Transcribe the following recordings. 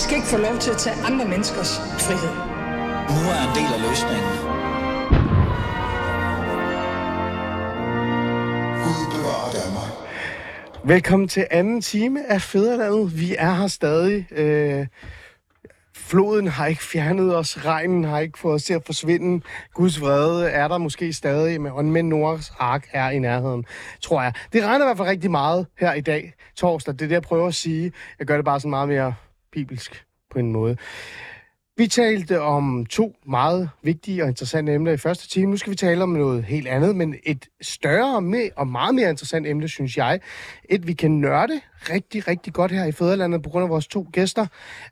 Vi skal ikke få lov til at tage andre menneskers frihed. Nu er en del af løsningen. Velkommen til anden time af Fæderlandet. Vi er her stadig. Øh, floden har ikke fjernet os. Regnen har ikke fået os til at forsvinde. Guds vrede er der måske stadig, men Noahs ark er i nærheden, tror jeg. Det regner i hvert fald rigtig meget her i dag, torsdag. Det er det, jeg prøver at sige. Jeg gør det bare sådan meget mere bibelsk på en måde. Vi talte om to meget vigtige og interessante emner i første time. Nu skal vi tale om noget helt andet, men et større og meget mere interessant emne, synes jeg. Et, vi kan nørde rigtig, rigtig godt her i Fæderlandet på grund af vores to gæster.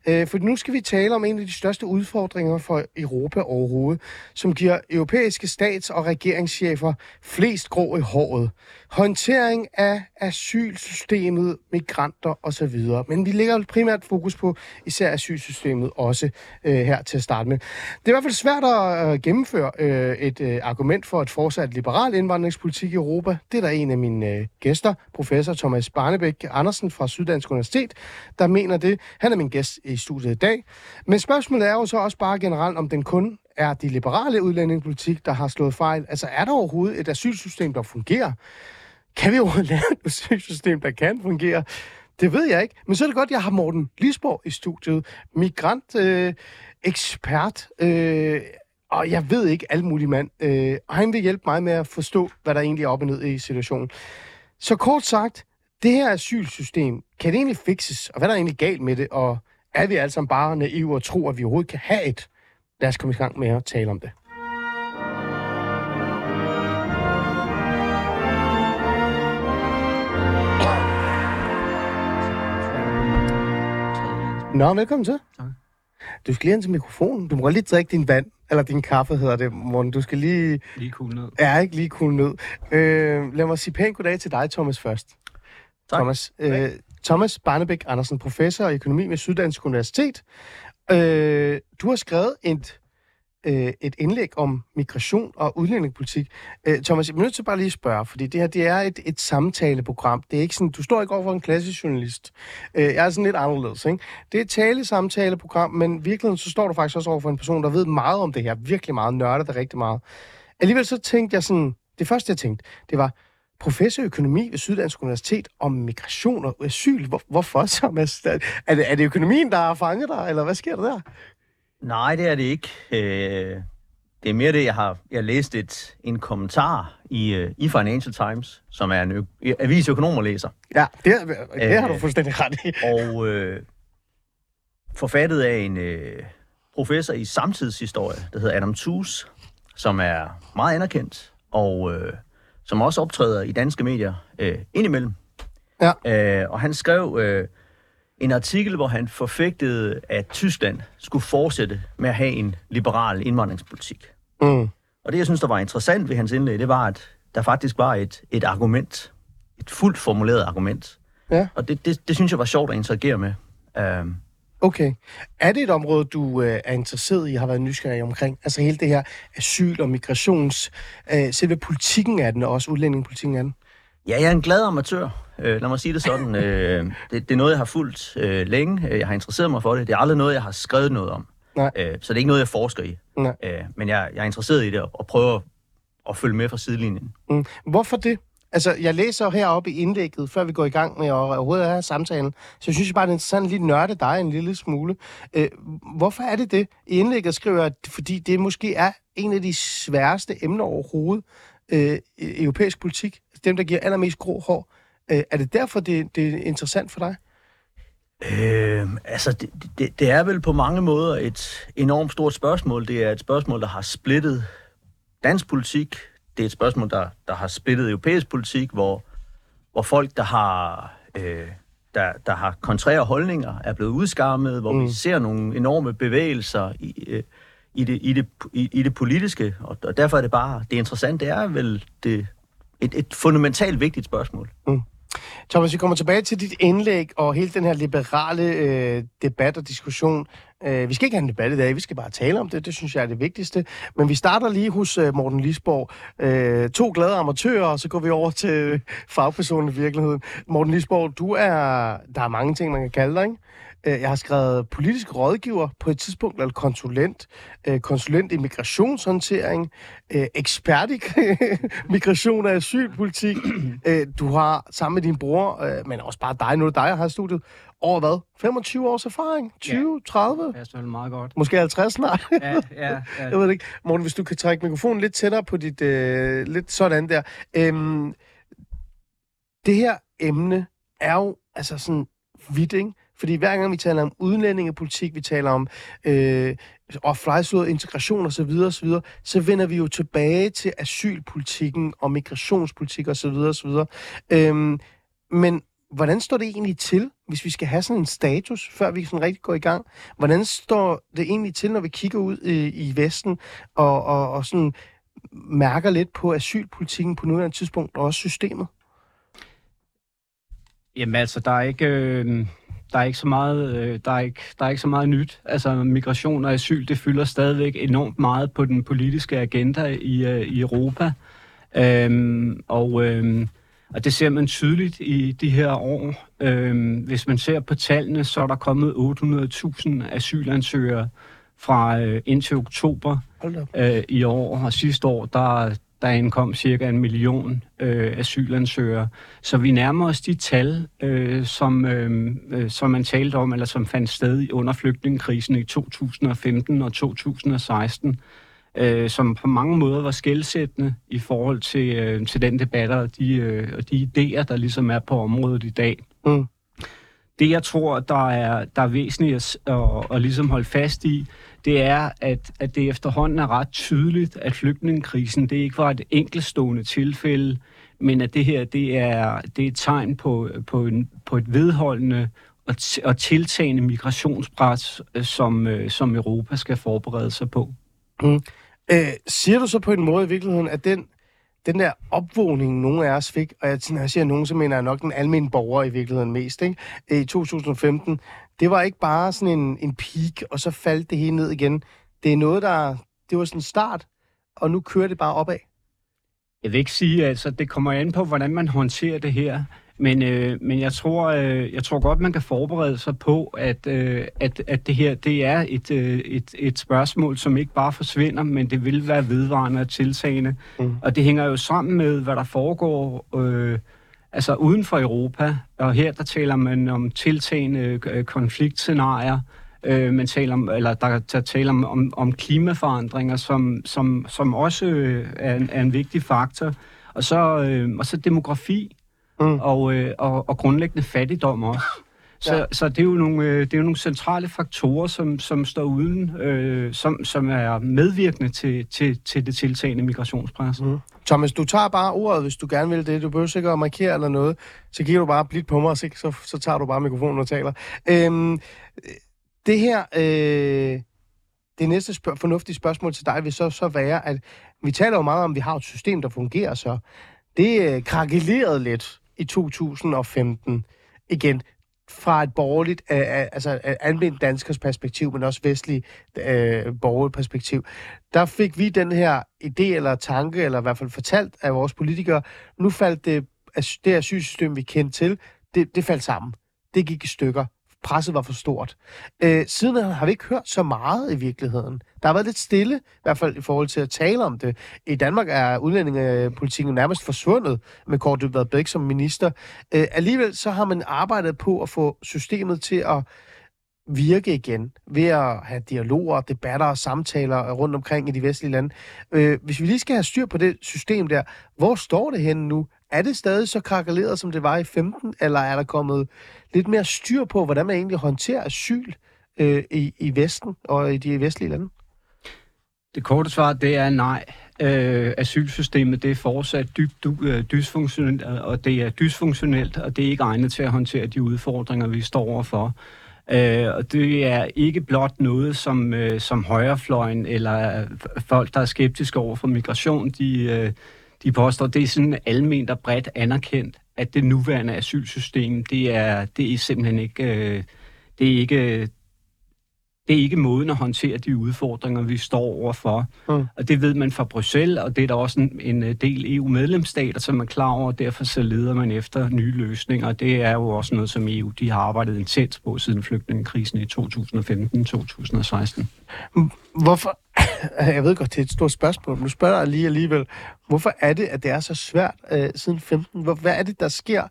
Øh, for nu skal vi tale om en af de største udfordringer for Europa overhovedet, som giver europæiske stats- og regeringschefer flest grå i håret. Håndtering af asylsystemet, migranter osv. Men vi lægger primært fokus på især asylsystemet også øh, her til at starte med. Det er i hvert fald svært at øh, gennemføre øh, et øh, argument for et fortsat liberal indvandringspolitik i Europa. Det er der en af mine øh, gæster, professor Thomas Barnebæk Andersen fra Syddansk Universitet, der mener det. Han er min gæst i studiet i dag. Men spørgsmålet er jo så også bare generelt, om den kun er de liberale udlændingepolitik, der har slået fejl. Altså er der overhovedet et asylsystem, der fungerer? Kan vi overhovedet lave et asylsystem, der kan fungere? Det ved jeg ikke. Men så er det godt, at jeg har Morten Lisborg i studiet. Migrant, øh, ekspert, øh, og jeg ved ikke alt muligt mand. Øh, og han vil hjælpe mig med at forstå, hvad der egentlig er op og ned i situationen. Så kort sagt, det her asylsystem, kan det egentlig fixes? Og hvad er der egentlig galt med det? Og er vi alle sammen bare naive og tro, at vi overhovedet kan have et? Lad os komme i gang med at tale om det. Nå, velkommen til. Tak. Du skal lige ind til mikrofonen. Du må lige drikke din vand, eller din kaffe hedder det, morgen. Du skal lige... Lige cool ned. Ja, ikke lige cool ned. Øh, lad mig sige pænt goddag til dig, Thomas, først. Tak. Thomas, øh, Thomas Barnebæk Andersen, professor i økonomi ved Syddansk Universitet. Øh, du har skrevet et øh, et indlæg om migration og udlændingepolitik. Øh, Thomas, jeg er nødt til bare lige at spørge, fordi det her det er et, et samtaleprogram. Det er ikke sådan, du står ikke over for en klassisk journalist. Øh, jeg er sådan lidt anderledes. Ikke? Det er et tale-samtaleprogram, men virkelig så står du faktisk også over for en person, der ved meget om det her. Virkelig meget, nørder det rigtig meget. Alligevel så tænkte jeg sådan, det første jeg tænkte, det var, professor i økonomi ved Syddansk Universitet om migration og asyl. Hvor, hvorfor, Thomas? Er det, er det økonomien, der har fanget dig, eller hvad sker der der? Nej, det er det ikke. Øh, det er mere det, jeg har jeg læst et, en kommentar i, øh, i Financial Times, som er en ø- avis økonomer læser. Ja, det, det har du fuldstændig ret i. Og øh, forfattet af en øh, professor i samtidshistorie, der hedder Adam Tooze, som er meget anerkendt, og øh, som også optræder i danske medier øh, indimellem. Ja. Øh, og han skrev øh, en artikel, hvor han forfægtede, at Tyskland skulle fortsætte med at have en liberal indvandringspolitik. Mm. Og det, jeg synes, der var interessant ved hans indlæg, det var, at der faktisk var et, et argument. Et fuldt formuleret argument. Ja. Og det, det, det synes jeg var sjovt at interagere med. Um, Okay. Er det et område, du øh, er interesseret i, har været nysgerrig omkring? Altså hele det her asyl- og migrations... Øh, selve politikken af den, og også udlændingepolitikken af den? Ja, jeg er en glad amatør. Øh, lad mig sige det sådan. Øh, det, det er noget, jeg har fulgt øh, længe. Jeg har interesseret mig for det. Det er aldrig noget, jeg har skrevet noget om. Nej. Øh, så det er ikke noget, jeg forsker i. Nej. Øh, men jeg, jeg er interesseret i det og, og prøver at følge med fra sidelinjen. Mm. Hvorfor det? Altså, jeg læser heroppe i indlægget, før vi går i gang med at overhovedet have samtalen, så jeg synes jeg bare, det er interessant lige nørde dig en lille smule. Øh, hvorfor er det det? I indlægget skriver jeg, at fordi det måske er en af de sværeste emner overhovedet øh, i europæisk politik. Dem, der giver allermest grå hår. Øh, er det derfor, det, det er interessant for dig? Øh, altså, det, det, det er vel på mange måder et enormt stort spørgsmål. Det er et spørgsmål, der har splittet dansk politik. Det er et spørgsmål, der, der har splittet europæisk politik, hvor, hvor folk, der har, øh, der, der har kontrære holdninger, er blevet udskammet, hvor mm. vi ser nogle enorme bevægelser i, øh, i, det, i, det, i, i det politiske. Og, og derfor er det bare, det interessante er vel det, et, et fundamentalt vigtigt spørgsmål. Mm. Thomas, vi kommer tilbage til dit indlæg og hele den her liberale øh, debat og diskussion. Øh, vi skal ikke have en debat i dag, vi skal bare tale om det. Det synes jeg er det vigtigste. Men vi starter lige hos øh, Morten Lisborg. Øh, to glade amatører, og så går vi over til øh, fagpersonen i virkeligheden. Morten Lisborg, du er... Der er mange ting, man kan kalde dig, ikke? Øh, jeg har skrevet politisk rådgiver på et tidspunkt, eller konsulent, øh, konsulent i migrationshåndtering, øh, ekspert i migration og asylpolitik. Øh, du har sammen med din bror, øh, men også bare dig, nu er det dig, jeg har studiet, over hvad? 25 års erfaring? 20, ja. 30? Det er meget godt. Måske 50 snart? ja, ja, ja. Jeg ved det ikke. Morten, hvis du kan trække mikrofonen lidt tættere på dit... Øh, lidt sådan der. Øhm, det her emne er jo altså sådan vidt, ikke? Fordi hver gang vi taler om udlændingepolitik, vi taler om øh, og flejslået integration osv., så, videre, så, videre, så vender vi jo tilbage til asylpolitikken og migrationspolitik osv. videre. Øhm, men hvordan står det egentlig til, hvis vi skal have sådan en status, før vi sådan rigtig går i gang? Hvordan står det egentlig til, når vi kigger ud i, i Vesten og, og, og sådan mærker lidt på asylpolitikken på nuværende tidspunkt, og også systemet? Jamen altså, der er ikke... Øh der er ikke så meget, øh, der er ikke, der er ikke så meget nyt. Altså migration og asyl, det fylder stadigvæk enormt meget på den politiske agenda i, øh, i Europa. Øhm, og, øhm, og det ser man tydeligt i de her år. Øhm, hvis man ser på tallene, så er der kommet 800.000 asylansøgere fra øh, indtil oktober øh, i år. Og sidste år, der, der indkom cirka en million øh, asylansøgere. Så vi nærmer os de tal, øh, som, øh, øh som man talte om, eller som fandt sted under flygtningekrisen i 2015 og 2016, øh, som på mange måder var skældsættende i forhold til, øh, til den debat og de, øh, og de idéer, der ligesom er på området i dag. Mm. Det, jeg tror, der er, der er væsentligt at, at, at ligesom holde fast i, det er, at, at det efterhånden er ret tydeligt, at flygtningekrisen, det ikke var et enkeltstående tilfælde, men at det her, det er, det er et tegn på, på, en, på et vedholdende og, og tiltagende migrationspres, øh, som, øh, som Europa skal forberede sig på. Mm. Øh, siger du så på en måde i virkeligheden, at den, den der opvågning, nogle af os fik, og jeg, når jeg siger nogen, så mener jeg nok den almindelige borger i virkeligheden mest, ikke? i 2015, det var ikke bare sådan en, en peak, og så faldt det hele ned igen. Det er noget, der... Det var sådan en start, og nu kører det bare opad. Jeg vil ikke sige, altså det kommer an på, hvordan man håndterer det her. Men, øh, men jeg, tror, øh, jeg tror godt, man kan forberede sig på, at, øh, at, at det her det er et, øh, et, et spørgsmål, som ikke bare forsvinder, men det vil være vedvarende og tiltagende. Mm. Og det hænger jo sammen med, hvad der foregår øh, altså uden for Europa. Og her der taler man om tiltagende øh, konfliktscenarier. Øh, man taler om, eller der, der taler om, om, om klimaforandringer, som, som, som også øh, er, en, er en vigtig faktor. Og så, øh, og så demografi mm. og, øh, og, og grundlæggende fattigdom også. Så, ja. så det, er jo nogle, øh, det er jo nogle centrale faktorer, som, som står uden, øh, som, som er medvirkende til, til, til det tiltagende migrationspres. Mm. Thomas, du tager bare ordet, hvis du gerne vil det. Du behøver sikkert at markere eller noget. Så giver du bare blidt på mig, så, så, så tager du bare mikrofonen og taler. Øhm, det her... Øh, det næste spørg- fornuftige spørgsmål til dig vil så, så være, at vi taler jo meget om, at vi har et system, der fungerer så. Det øh, krakelerede lidt i 2015 igen fra et borgerligt, øh, øh altså øh, almindeligt danskers perspektiv, men også vestlig øh, borgerligt perspektiv. Der fik vi den her idé eller tanke, eller i hvert fald fortalt af vores politikere, nu faldt det, det asylsystem, vi kendte til, det, det faldt sammen. Det gik i stykker presset var for stort. Øh, siden har vi ikke hørt så meget i virkeligheden. Der har været lidt stille, i hvert fald i forhold til at tale om det. I Danmark er udlændingepolitikken nærmest forsvundet med Kåre Dybvad Bæk som minister. Øh, alligevel så har man arbejdet på at få systemet til at virke igen ved at have dialoger, debatter og samtaler rundt omkring i de vestlige lande. Øh, hvis vi lige skal have styr på det system der, hvor står det henne nu? Er det stadig så krakeleret, som det var i 15, eller er der kommet lidt mere styr på, hvordan man egentlig håndterer asyl øh, i, i Vesten og i de vestlige lande? Det korte svar, det er nej. Øh, asylsystemet, det er fortsat dybt øh, dysfunktionelt, og det er dysfunktionelt, og det er ikke egnet til at håndtere de udfordringer, vi står overfor. Øh, og det er ikke blot noget, som, øh, som højrefløjen eller folk, der er skeptiske over for migration, de, øh, de påstår, det er sådan almindeligt og bredt anerkendt, at det nuværende asylsystem, det er, det er simpelthen ikke, øh, det er ikke, det er ikke måden at håndtere de udfordringer, vi står overfor. Mm. Og det ved man fra Bruxelles, og det er der også en, en øh, del EU-medlemsstater, som er klar over, og derfor så leder man efter nye løsninger. Det er jo også noget, som EU de har arbejdet intens på siden flygtningekrisen i 2015-2016. Hvorfor, jeg ved godt, det er et stort spørgsmål, men nu spørger jeg lige alligevel, hvorfor er det, at det er så svært øh, siden 15? Hvor, hvad er det, der sker,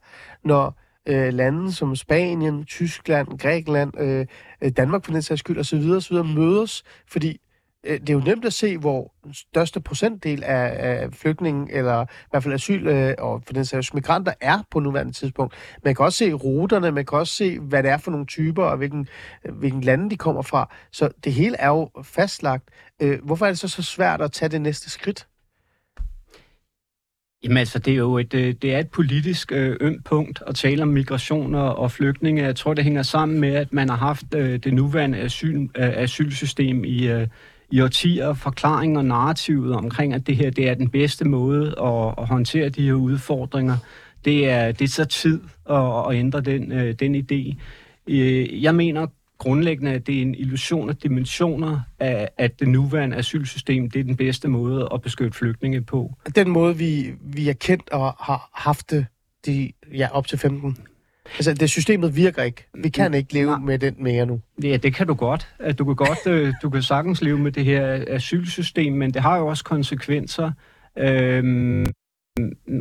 når øh, lande som Spanien, Tyskland, Grækenland, øh, øh Danmark for den sags skyld osv. osv. mødes, fordi Øh, det er jo nemt at se, hvor den største procentdel af, af flygtninge, eller i hvert fald asyl øh, og for den sags migranter, er på nuværende tidspunkt. Man kan også se ruterne, man kan også se, hvad det er for nogle typer, og hvilken, øh, hvilken lande de kommer fra. Så det hele er jo fastlagt. Øh, hvorfor er det så så svært at tage det næste skridt? Jamen altså, det er jo et, øh, det er et politisk øm ømt punkt at tale om migration og flygtninge. Jeg tror, det hænger sammen med, at man har haft det nuværende asyl, asylsystem i, i årtier, forklaring og narrativet omkring, at det her det er den bedste måde at, at håndtere de her udfordringer. Det er det så tid at, at ændre den, øh, den idé. Øh, jeg mener grundlæggende, at det er en illusion af dimensioner af, at det nuværende asylsystem, det er den bedste måde at beskytte flygtninge på. Den måde, vi, vi er kendt og har haft det de, ja, op til 15. Altså, det systemet virker ikke. Vi kan ikke leve Nej. med den mere nu. Ja, det kan du godt. Du kan godt, øh, du kan sagtens leve med det her asylsystem, men det har jo også konsekvenser. Øhm,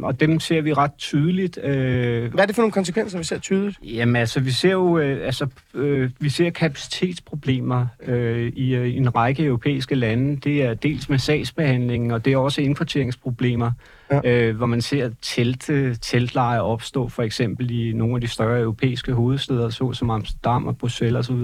og dem ser vi ret tydeligt. Øh, Hvad er det for nogle konsekvenser, vi ser tydeligt? Jamen altså, vi ser jo øh, altså, øh, vi ser kapacitetsproblemer øh, i, øh, i en række europæiske lande. Det er dels med sagsbehandlingen, og det er også indkvarteringsproblemer, ja. øh, hvor man ser telt, teltlejre opstå, for eksempel i nogle af de større europæiske hovedsteder, såsom Amsterdam og Bruxelles osv.,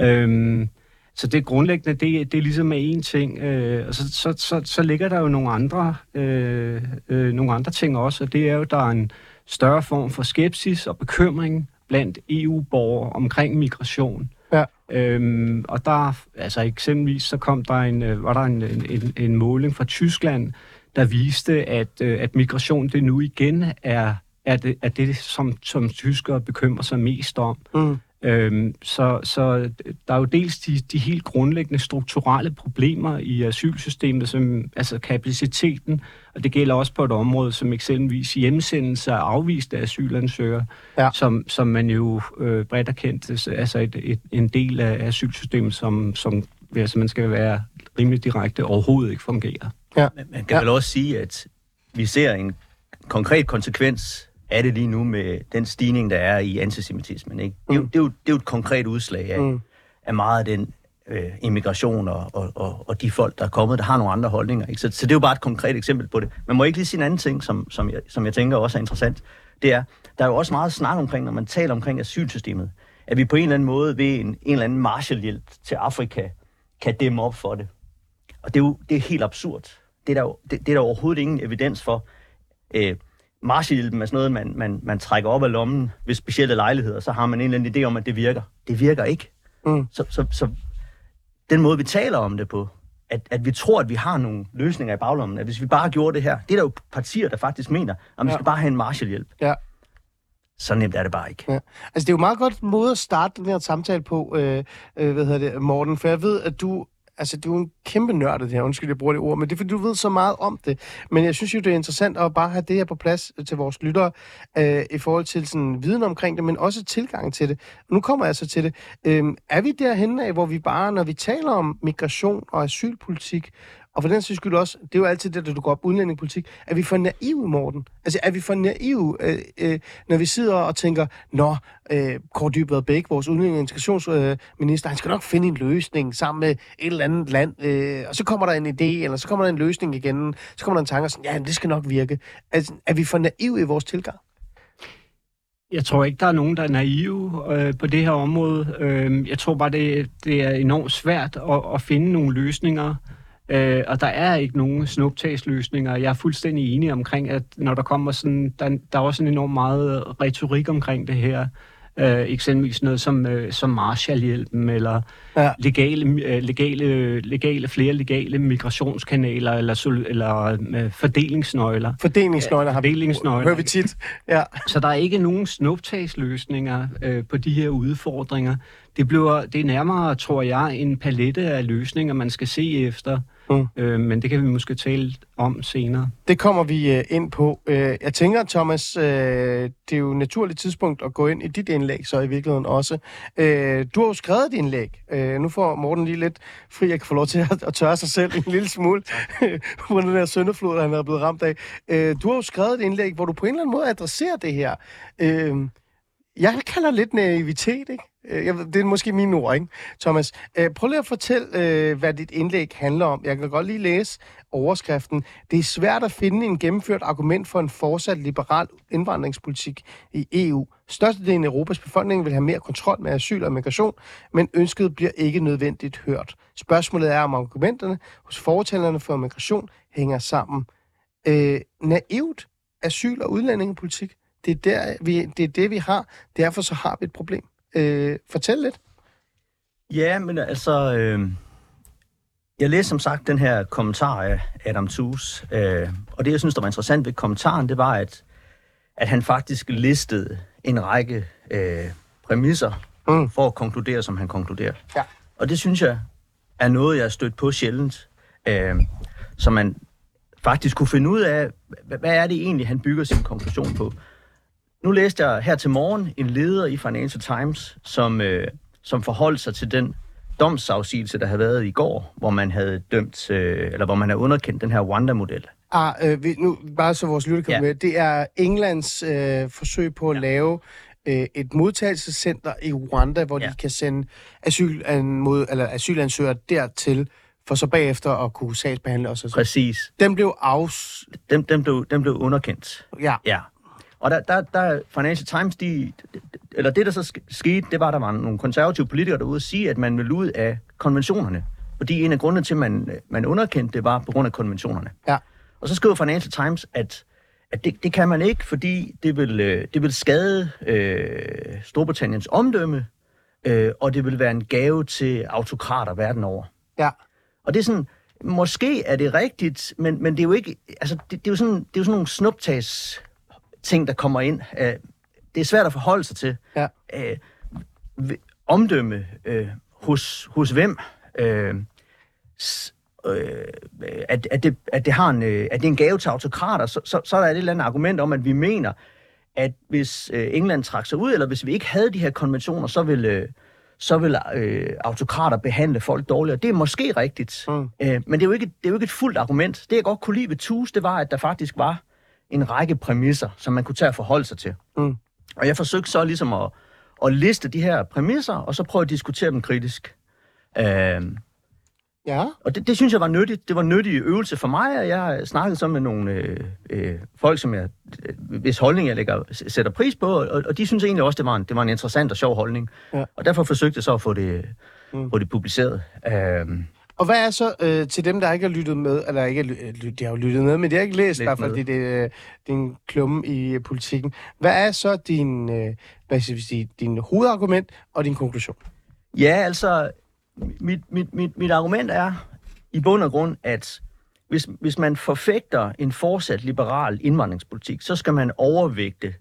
Øhm, så det grundlæggende, det, det er ligesom en ting. Øh, og så, så, så, så ligger der jo nogle andre, øh, øh, nogle andre ting også, og det er jo, der er en større form for skepsis og bekymring blandt EU-borgere omkring migration. Ja. Øhm, og der, altså eksempelvis, så kom der en, øh, var der en, en, en måling fra Tyskland, der viste, at, øh, at migration det nu igen er, er, det, er det, som, som tyskere bekymrer sig mest om. Mm. Øhm, så, så der er jo dels de, de helt grundlæggende strukturelle problemer i asylsystemet, som altså kapaciteten, og det gælder også på et område som eksempelvis hjemsendelse af afviste asylansøgere, ja. som, som man jo øh, bredt er kendt, altså et, et, en del af asylsystemet, som, som altså man skal være rimelig direkte overhovedet ikke fungerer. Ja. Man, man kan ja. vel også sige, at vi ser en konkret konsekvens er det lige nu med den stigning, der er i antisemitismen. Ikke? Det, er jo, mm. det, er jo, det er jo et konkret udslag af, mm. af meget af den øh, immigration og, og, og, og de folk, der er kommet, der har nogle andre holdninger. Ikke? Så, så det er jo bare et konkret eksempel på det. Man må ikke lige sige en anden ting, som, som, jeg, som jeg tænker også er interessant. Det er, der er jo også meget snak omkring, når man taler omkring asylsystemet, at vi på en eller anden måde ved en, en eller anden Marshallhjælp til Afrika kan dæmme op for det. Og det er jo det er helt absurd. Det er der, jo, det, det er der overhovedet ingen evidens for. Øh, Marshallhjælpen er sådan noget, man, man, man trækker op af lommen ved specielle lejligheder, så har man en eller anden idé om, at det virker. Det virker ikke. Mm. Så, så, så den måde, vi taler om det på, at, at vi tror, at vi har nogle løsninger i baglommen, at hvis vi bare gjorde det her, det er der jo partier, der faktisk mener, at vi ja. skal bare have en Marshallhjælp. Ja. Så nemt er det bare ikke. Ja. Altså, det er jo meget godt måde at starte den her samtale på, øh, øh, hvad hedder det, Morten, for jeg ved, at du altså, du er en kæmpe nørd det her, undskyld, jeg bruger det ord, men det er, fordi du ved så meget om det. Men jeg synes jo, det er interessant at bare have det her på plads øh, til vores lyttere, øh, i forhold til sådan viden omkring det, men også tilgang til det. Nu kommer jeg så til det. Øh, er vi derhen af, hvor vi bare, når vi taler om migration og asylpolitik, og for den synes skyld også, det er jo altid det, der du går op udlændingepolitik, er vi for naive, Morten? Altså, er vi for naive, øh, øh, når vi sidder og tænker, nå, øh, Kåre Dybvad Bæk, vores udlænding- og integrationsminister, øh, han skal nok finde en løsning sammen med et eller andet land, øh, og så kommer der en idé, eller så kommer der en løsning igen, så kommer der en tanke, og sådan, ja, det skal nok virke. Altså, er vi for naive i vores tilgang? Jeg tror ikke, der er nogen, der er naive øh, på det her område. Øh, jeg tror bare, det, det er enormt svært at, at finde nogle løsninger, Øh, og der er ikke nogen snuptagsløsninger. Jeg er fuldstændig enig omkring, at når der kommer sådan, der, der er også en enormt meget retorik omkring det her. Øh, eksempelvis noget som, øh, som Marshallhjælpen, eller Ja. legale, øh, legale, legale, flere legale migrationskanaler, eller, sol, eller øh, fordelingsnøgler. Fordelingsnøgler har Fordelingsnøgler. hører vi tit. Ja. Så der er ikke nogen snuptagsløsninger øh, på de her udfordringer. Det, bliver, det er nærmere, tror jeg, en palette af løsninger, man skal se efter. Mm. Øh, men det kan vi måske tale om senere. Det kommer vi øh, ind på. Øh, jeg tænker, Thomas, øh, det er jo et naturligt tidspunkt at gå ind i dit indlæg, så i virkeligheden også. Øh, du har jo skrevet dit indlæg. Øh, nu får Morten lige lidt fri, jeg kan få lov til at, at tørre sig selv en lille smule på den der søndeflod, han er blevet ramt af. Øh, du har jo skrevet et indlæg, hvor du på en eller anden måde adresserer det her. Øh, jeg kalder lidt naivitet, ikke? Øh, jeg, ved- det er måske mine ord, ikke? Thomas, øh, prøv lige at fortælle, øh, hvad dit indlæg handler om. Jeg kan godt lige læse overskriften. Det er svært at finde en gennemført argument for en fortsat liberal indvandringspolitik i EU. Størstedelen af Europas befolkning vil have mere kontrol med asyl og migration, men ønsket bliver ikke nødvendigt hørt. Spørgsmålet er, om argumenterne hos fortalerne for migration hænger sammen. Øh, naivt asyl- og udlændingepolitik, det er, der, vi, det er det, vi har. Derfor så har vi et problem. Øh, fortæl lidt. Ja, men altså... Øh, jeg læste som sagt den her kommentar af Adam Tooze, øh, og det, jeg synes, der var interessant ved kommentaren, det var, at, at han faktisk listede en række øh, præmisser Mm. for at konkludere, som han konkluderer. Ja. Og det synes jeg er noget, jeg har stødt på sjældent, øh, så man faktisk kunne finde ud af, hvad er det egentlig, han bygger sin konklusion på. Nu læste jeg her til morgen en leder i Financial Times, som, øh, som forholdt sig til den domsafsigelse, der havde været i går, hvor man havde dømt, øh, eller hvor man havde underkendt den her Wanda-model. Ah, øh, nu, bare så vores lytter kan Ja. med. Det er Englands øh, forsøg på at ja. lave øh, et modtagelsescenter i Rwanda, hvor ja. De kan sende asylanmod, eller asylansøgere dertil, for så bagefter at kunne sagsbehandle osv. Præcis. Den blev afs... Den, den, blev, den blev underkendt. Ja, Ja. Og der, der, der Financial Times, de, eller det der så sk- skete, det var, at der var nogle konservative politikere derude at sige, at man ville ud af konventionerne. Fordi en af grundene til, at man, man underkendte det, var på grund af konventionerne. ja. Og så skriver Financial Times, at, at det, det kan man ikke, fordi det vil, øh, det vil skade øh, Storbritanniens omdømme, øh, og det vil være en gave til autokrater verden over. ja. Og det er sådan, måske er det rigtigt, men, men det er jo ikke, altså det, det, er jo sådan, det er jo sådan nogle snuptags ting, der kommer ind. Øh, det er svært at forholde sig til. Ja. Øh, omdømme øh, hos, hos hvem? Øh, s- øh, at, at, det, at, det har en, øh, at det er en gave til autokrater, så, så, så er der et eller andet argument om, at vi mener, at hvis øh, England trak sig ud, eller hvis vi ikke havde de her konventioner, så ville, øh, så ville øh, autokrater behandle folk dårligere. Det er måske rigtigt, Mm. øh, men det er, jo ikke, det er jo ikke et fuldt argument. Det, jeg godt kunne lide ved TUS, det var, at der faktisk var en række præmisser, som man kunne tage at forholde sig til. Mm. Og jeg forsøgte så ligesom at, at liste de her præmisser, og så prøve at diskutere dem kritisk. Øh, Ja, og det, det synes jeg var nyttigt. Det var en nyttig øvelse for mig, og jeg snakkede så med nogle øh, øh, folk, som jeg, øh, hvis holdning jeg lægger, sætter pris på, og, og de synes egentlig også, det var en, det var en interessant og sjov holdning. Ja. Og derfor forsøgte jeg så at få det, Mm. få det publiceret. Øhm, Og hvad er så øh, til dem, der ikke har lyttet med, eller ikke øh, ly- de har jo lyttet med, men de har ikke læst, bare fordi det, øh, er en klumme i øh, politikken. Hvad er så din, øh, hvad skal vi sige, din hovedargument og din konklusion? ja, altså, mit, mit, mit, mit argument er i bund og grund, at hvis, hvis man forfægter en fortsat liberal indvandringspolitik, så skal man overvægte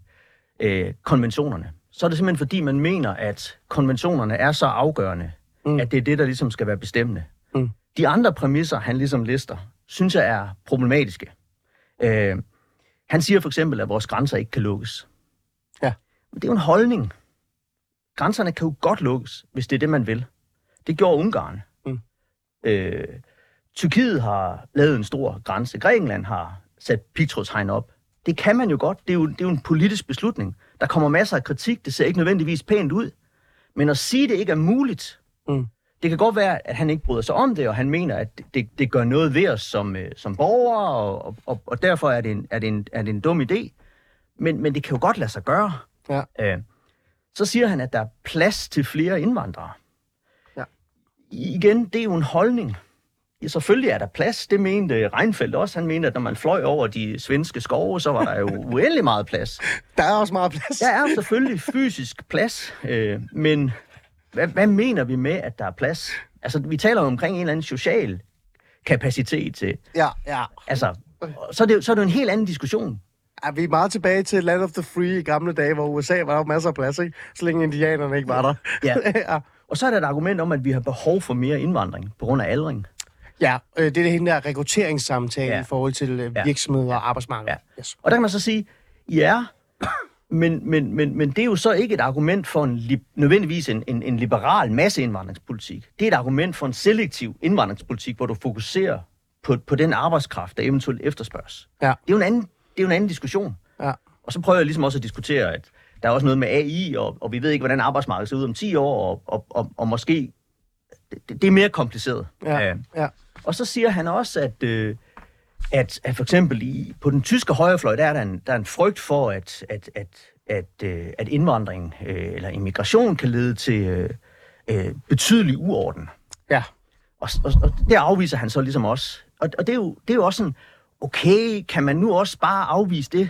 øh, konventionerne. Så er det simpelthen fordi, man mener, at konventionerne er så afgørende, mm. at det er det, der ligesom skal være bestemmende. Mm. De andre præmisser, han ligesom lister, synes jeg er problematiske. Øh, han siger for eksempel, at vores grænser ikke kan lukkes. Ja. Men det er jo en holdning. Grænserne kan jo godt lukkes, hvis det er det, man vil. Det gjorde Ungarn. Mm. Øh, Tyrkiet har lavet en stor grænse. Grækenland har sat pigtrådshegn op. Det kan man jo godt. Det er jo, det er jo en politisk beslutning. Der kommer masser af kritik. Det ser ikke nødvendigvis pænt ud. Men at sige, det ikke er muligt, Mm. Det kan godt være, at han ikke bryder sig om det, og han mener, at det- det, gør noget ved os som, øh, som borgere, og, og, og derfor er det, en, er, det en, er det en dum idé. Men, men det kan jo godt lade sig gøre. Ja. Øh, så siger han, at der er plads til flere indvandrere. Ja. Igen, det er jo en holdning. ja, selvfølgelig er der plads. Det mente Reinfeldt også. Han mente, at når man fløj over de svenske skove, så var der jo uendelig meget plads. Der er også meget plads. Der er selvfølgelig fysisk plads, øh, men hvad, hvad mener vi med, at der er plads? Altså, vi taler jo omkring en eller anden social kapacitet til. Ja, ja. Altså, så er, det, så er det jo en helt anden diskussion. Er vi er meget tilbage til Land of the Free i gamle dage, hvor USA var der masser af plads, ikke? Så længe indianerne ikke var der. Ja. ja. Og så er der et argument om, at vi har behov for mere indvandring på grund af aldring. Ja, øh, det er det hende der rekrutteringssamtale Ja. ja. i forhold til øh, Ja. virksomheder og arbejdsmarked. Ja. Yes. Og der kan man så sige, ja, men, men, men, men det er jo så ikke et argument for en, nødvendigvis en, en, en liberal masseindvandringspolitik. Det er et argument for en selektiv indvandringspolitik, hvor du fokuserer på, på den arbejdskraft, der eventuelt efterspørges. Ja. Det er jo en anden, det er jo en anden diskussion. Ja. Og så prøver jeg ligesom også at diskutere, at der er også noget med AI, og, og vi ved ikke, hvordan arbejdsmarkedet ser ud om 10 år, og, og, og, og måske... Det, det er mere kompliceret. Ja. Ja. og så siger han også, at, øh, at, at for eksempel i, på den tyske højrefløj, der er der en, der er en frygt for, at, at, at, at, øh, at indvandring øh, eller immigration kan lede til øh, øh, betydelig uorden. ja. Og, og, og det afviser han så ligesom også. Og, og det, er jo, det er jo også sådan, okay, kan man nu også bare afvise det?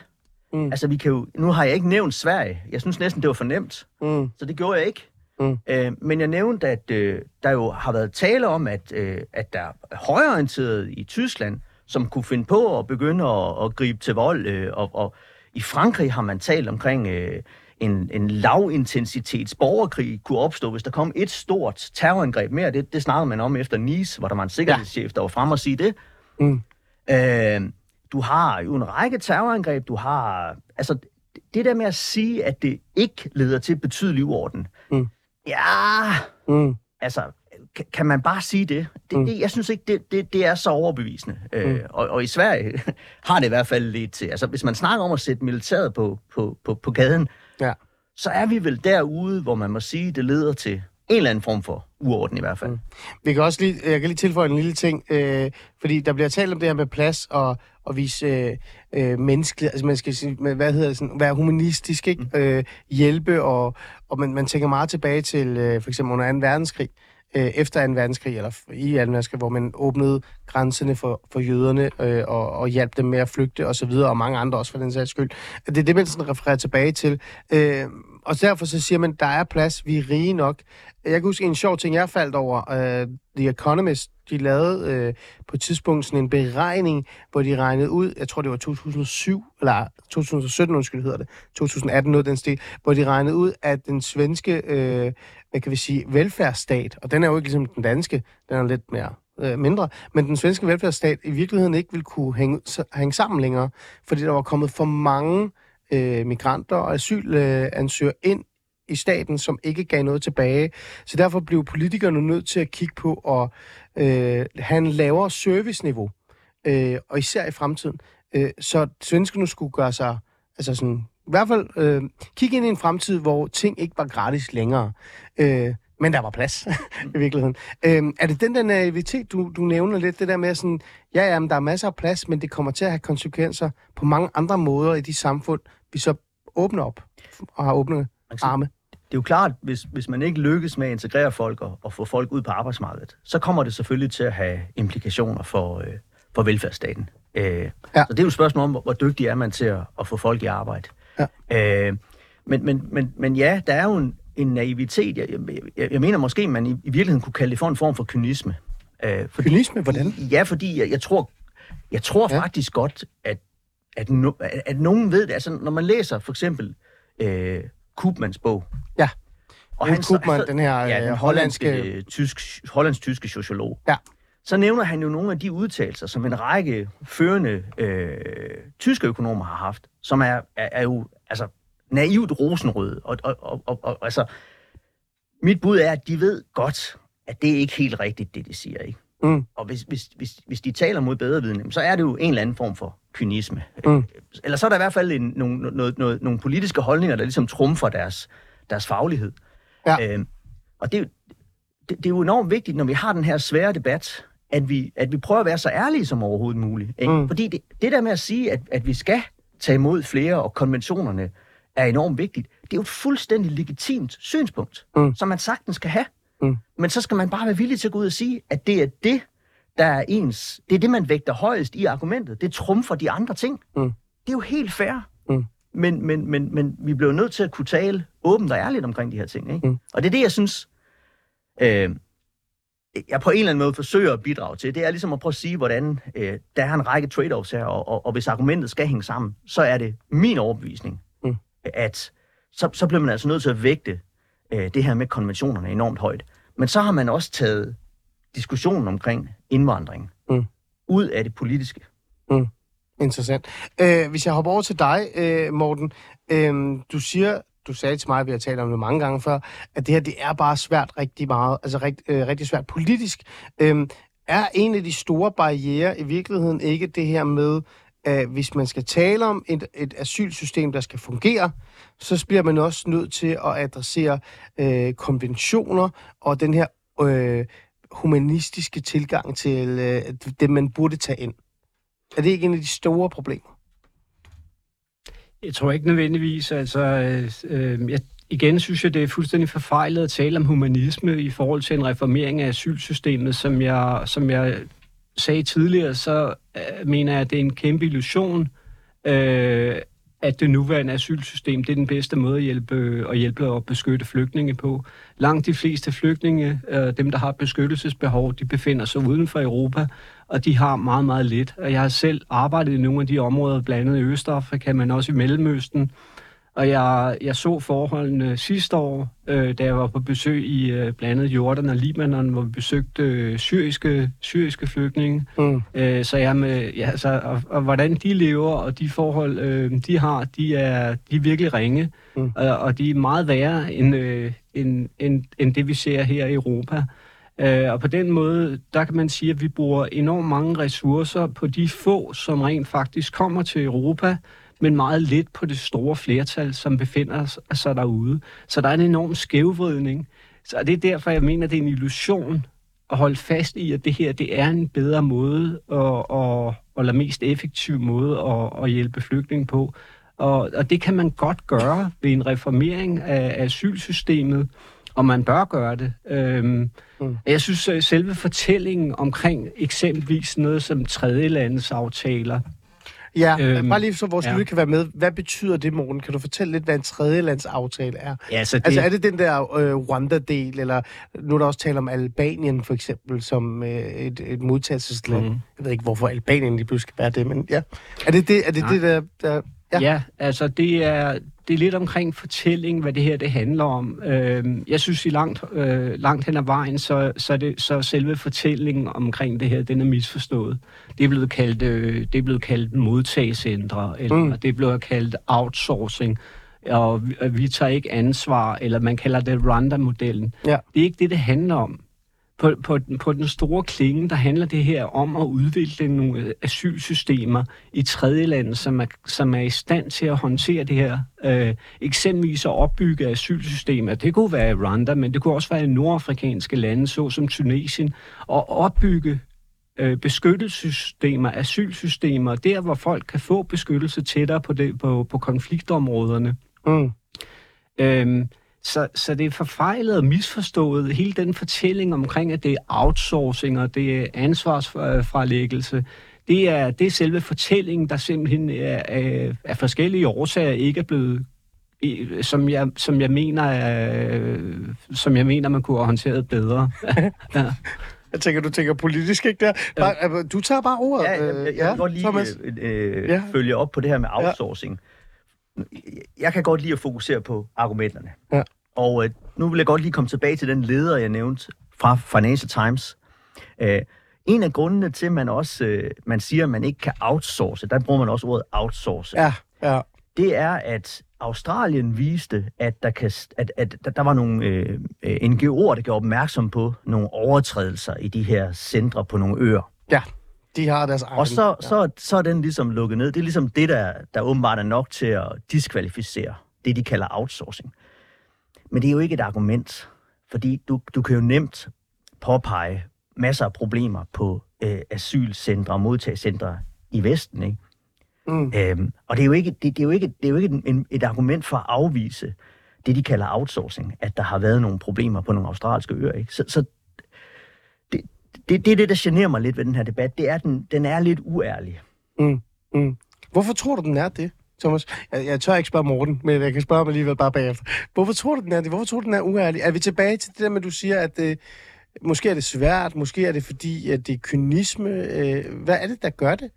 Mm. Altså, vi kan jo, nu har jeg ikke nævnt Sverige. Jeg synes næsten, det var for nemt. Mm. Så det gjorde jeg ikke. Mm. Øh, men jeg nævnte, at øh, der jo har været tale om, at, øh, at der er højorienterede i Tyskland, som kunne finde på at begynde at, at gribe til vold. Øh, og, og i Frankrig har man talt omkring øh, en, en lavintensitets borgerkrig kunne opstå, hvis der kom et stort terrorangreb mere. Det, det snakkede man om efter Nice, hvor der var en sikkerhedschef, der var frem og sige det. Mm. Øh, du har jo en række terrorangreb, du har... Altså, det der med at sige, at det ikke leder til betydelig uorden, Mm. ja, Mm. altså, kan, man bare sige det? det, Mm. det jeg synes ikke, det, det, det er så overbevisende. Mm. Øh, og, og i Sverige har det i hvert fald lidt til... Altså, hvis man snakker om at sætte militæret på, på, på, på gaden, Ja. så er vi vel derude, hvor man må sige, det leder til en eller anden form for uorden i hvert fald. Mm. Vi kan også lige, jeg kan lige tilføje en lille ting, øh, fordi der bliver talt om det her med plads og, og vise øh, øh, menneskeligt, altså man skal sige, hvad hedder det, sådan, være humanistisk, ikke? Mm. Øh, hjælpe, og, og man, man tænker meget tilbage til øh, for eksempel under 2. verdenskrig, øh, Øh, efter 2. verdenskrig, eller i 2. verdenskrig, hvor man åbnede grænserne for, for jøderne øh, og, og hjalp dem med at flygte og så videre, og mange andre også for den sags skyld. Det er det, man sådan refererer tilbage til. Øh, og derfor så siger man, der er plads, vi er rige nok. Jeg kan huske en sjov ting, jeg faldt over. Øh, The Economist, de lavede øh, på et tidspunkt sådan en beregning, hvor de regnede ud, jeg tror det var 2007, eller 2017, undskyld hedder det, 2018, noget den stil, hvor de regnede ud, at den svenske, øh, hvad kan vi sige, velfærdsstat, og den er jo ikke ligesom den danske, den er lidt mere øh, mindre, men den svenske velfærdsstat i virkeligheden ikke vil kunne hænge, hænge sammen længere, fordi der var kommet for mange øh, migranter og asylansøgere ind i staten, som ikke gav noget tilbage. Så derfor blev politikerne nødt til at kigge på at øh, have en lavere serviceniveau, øh, og især i fremtiden. Øh, så svenskerne skulle gøre sig, altså sådan, i hvert fald øh, kigge ind i en fremtid, hvor ting ikke var gratis længere. Øh, men der var plads, i virkeligheden. Øh, er det den der naivitet, du, du nævner lidt, det der med sådan, ja, ja, men der er masser af plads, men det kommer til at have konsekvenser på mange andre måder i de samfund, vi så åbner op og har åbnet arme. Det er jo klart, hvis, hvis man ikke lykkes med at integrere folk og, og få folk ud på arbejdsmarkedet, så kommer det selvfølgelig til at have implikationer for, øh, for velfærdsstaten. Øh, Ja. Så det er jo et spørgsmål om, hvor, hvor dygtig er man til at, at få folk i arbejde. Ja. Øh, men, men, men, men ja, der er jo en, en naivitet. Jeg, jeg, jeg, mener måske, man i, i virkeligheden kunne kalde det for en form for kynisme. Øh, fordi, Kynisme, hvordan? Ja, fordi jeg, jeg tror, jeg tror Ja. faktisk godt, at, at, no, at, at nogen ved det. Altså, når man læser for eksempel øh, Koopmans bog. Ja. Og Jens Koopman, den her, ja, øh, den hollandske- hollandske, øh, tysk, hollandsk-tyske sociolog. Ja. Så nævner han jo nogle af de udtalelser, som en række førende øh, tyske økonomer har haft, som er, er, er jo altså, naivt rosenrøde. Og, og, og, og, og altså, mit bud er, at de ved godt, at det er ikke helt rigtigt, det de siger. Ikke? Mm. Og hvis, hvis, hvis, hvis de taler mod bedre viden, så er det jo en eller anden form for kynisme. Mm. Eller så er der i hvert fald en, nogle, noget, noget, nogle politiske holdninger, der ligesom trumfer deres, deres faglighed. Ja. Øhm, og det, er jo- det, det er jo enormt vigtigt, når vi har den her svære debat, at vi, at vi prøver at være så ærlige som overhovedet muligt. Ikke? Mm. Fordi det, det der med at sige, at, at vi skal tage imod flere, og konventionerne er enormt vigtigt, det er jo et fuldstændig legitimt synspunkt, Mm. mm. som man sagtens skal have. Mm. Men så skal man bare være villig til at gå ud og sige, at det er det, der er ens. Det er det, man vægter højest i argumentet. Det trumfer de andre ting. Mm. Det er jo helt fair. Mm. Men, men, men, men vi bliver nødt til at kunne tale åbent og ærligt omkring de her ting. Ikke? Mm. Og det er det, jeg synes, øh, jeg på en eller anden måde forsøger at bidrage til. Det er ligesom at prøve at sige, hvordan øh, der er en række trade-offs her, og, og, og hvis argumentet skal hænge sammen, så er det min overbevisning, Mm. at så, så bliver man altså nødt til at vægte øh, det her med konventionerne enormt højt. Men så har man også taget diskussionen omkring indvandring Mm. ud af det politiske. Interessant. Øh, hvis jeg hopper over til dig, øh, Morten. Øh, du siger, du sagde til mig, vi har talt om det mange gange før, at det her det er bare svært rigtig meget, altså rigt, øh, rigtig svært politisk. Øhm, er en af de store barriere i virkeligheden ikke det her med, at hvis man skal tale om et, et asylsystem, der skal fungere, så bliver man også nødt til at adressere øh, konventioner og den her øh, humanistiske tilgang til øh, det, man burde tage ind. Er det ikke en af de store problemer? Jeg tror ikke nødvendigvis, altså, øh, øh, jeg, igen synes jeg, det er fuldstændig forfejlet at tale om humanisme i forhold til en reformering af asylsystemet, som jeg, som jeg sagde tidligere, så øh, mener jeg, at det er en kæmpe illusion, øh, at det nuværende asylsystem det er den bedste måde at hjælpe, at hjælpe og beskytte flygtninge på. Langt de fleste flygtninge, øh, dem der har beskyttelsesbehov, de befinder sig uden for Europa, og de har meget, meget lidt. Og jeg har selv arbejdet i nogle af de områder, blandt andet i Østafrika, men også i Mellemøsten. Og jeg, jeg så forholdene sidste år, øh, da jeg var på besøg i øh, blandt andet Jordan og Libanon, hvor vi besøgte øh, syriske, syriske flygtninge. Mm. Øh, så jeg med, ja, altså, og, og hvordan de lever, og de forhold, øh, de har, de er, de er virkelig ringe. Mm. Og, og de er meget værre end, øh, end, end, end det, vi ser her i Europa. Øh, og på den måde, der kan man sige, at vi bruger enormt mange ressourcer på de få, som rent faktisk kommer til Europa, men meget lidt på det store flertal, som befinder sig derude. Så der er en enorm skævvridning. Så det er derfor, jeg mener, det er en illusion at holde fast i, at det her det er en bedre måde, og, og, eller mest effektiv måde at, at hjælpe flygtninge på. Og, og det kan man godt gøre ved en reformering af, af asylsystemet, og man bør gøre det. Øhm, mm. Jeg synes, at selve fortællingen omkring eksempelvis noget som tredjelandsaftaler, Ja, øhm, bare lige så vores ja. ja. lytte kan være med. Hvad betyder det, Morten? Kan du fortælle lidt, hvad en tredjelandsaftale er? Ja, så det, Altså er det den der øh, Rwanda-del, eller nu er der også tale om Albanien for eksempel, som øh, et, et modtagelsesland. Mm. Jeg ved ikke, hvorfor Albanien lige pludselig skal være det, men ja. Er det det, er det, Nej. det der... der Ja. Ja. altså det er, det er lidt omkring fortælling, hvad det her det handler om. Øhm, jeg synes i langt, øh, langt hen ad vejen, så, så, det, så selve fortællingen omkring det her, den er misforstået. Det er blevet kaldt, øh, det er blevet kaldt modtagecentre, eller. Mm. det er blevet kaldt outsourcing, og vi, og vi tager ikke ansvar, eller man kalder det Rwanda-modellen. Ja. Det er ikke det, det handler om. På, på, den- på den store klinge, der handler det her om at udvikle nogle asylsystemer i tredje lande, som er, som er i stand til at håndtere det her. Øh, eksempelvis at opbygge asylsystemer. Det kunne være i Rwanda, men det kunne også være i nordafrikanske lande, såsom Tunesien, og opbygge øh, beskyttelsessystemer, asylsystemer, der hvor folk kan få beskyttelse tættere på, det, på, på konfliktområderne. Mm. Øhm, så, så det er forfejlet og misforstået. Hele den fortælling omkring, at det er outsourcing og det er ansvarsfralæggelse, det er, det er selve fortællingen, der simpelthen er, er, af forskellige årsager ikke er blevet som jeg, som jeg mener er, som jeg mener man kunne have håndteret bedre. ja. Jeg tænker, du tænker politisk, ikke der? Bare, øh, du tager bare ordet. Ja, jeg, jeg, jeg vil godt lige Thomas. øh, øh, Ja. følge op på det her med outsourcing. Jeg kan godt lide at fokusere på argumenterne. Ja. Og øh, nu vil jeg godt lige komme tilbage til den leder, jeg nævnte fra Financial Times. Øh, en af grundene til, at man også øh, man siger, at man ikke kan outsource, der bruger man også ordet outsource, Ja, ja. det er, at Australien viste, at der, kan, at, at, der var nogle øh, øh, NGO'er, der gjorde opmærksom på nogle overtrædelser i de her centre på nogle øer. Ja, de har deres egen. Og så, så, så er den ligesom lukket ned. Det er ligesom det, der, der åbenbart er nok til at diskvalificere det, de kalder outsourcing. Men det er jo ikke et argument, fordi du, du kan jo nemt påpege masser af problemer på øh, asylcentre og modtagscentre i Vesten, ikke? Mm. Øhm, og det er jo ikke, det, det er jo ikke, det er jo ikke en, et argument for at afvise det, de kalder outsourcing, at der har været nogle problemer på nogle australske øer. Ikke? Så, så det, det, det er det, der generer mig lidt ved den her debat. Det er, at den, den er lidt uærlig. Mm, mm. Hvorfor tror du, den er det, Thomas? Jeg, jeg tør ikke spørge Morten, men jeg kan spørge ham alligevel bare bagefter. Hvorfor tror du, den er det? Hvorfor tror du, den er uærlig? Er vi tilbage til det der med, at du siger, at øh, måske er det svært, måske er det fordi, at det er kynisme. Øh, hvad er det, der gør det?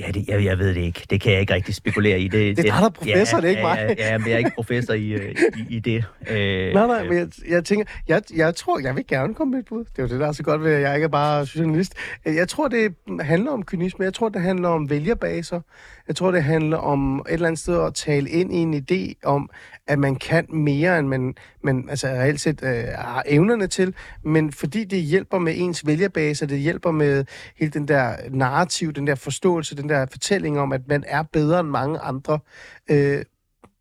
Ja, det, jeg, jeg ved det ikke. Det kan jeg ikke rigtig spekulere i. Det, Det er dig, der er professor, ja, det er ikke mig. Ja, ja, men jeg er ikke professor i, øh, i, i det. Øh, Nej, nej, men jeg, jeg tænker, jeg, jeg tror, jeg vil gerne komme med et bud. Det er jo det, der er så godt ved, at jeg ikke er bare journalist. Jeg tror, det handler om kynisme. Jeg tror, det handler om vælgerbaser. Jeg tror, det handler om et eller andet sted at tale ind i en idé om, at man kan mere, end man, man altså reelt set øh, har evnerne til. Men fordi det hjælper med ens vælgerbase, det hjælper med hele den der narrativ, den der forståelse, den der fortælling om, at man er bedre end mange andre, øh,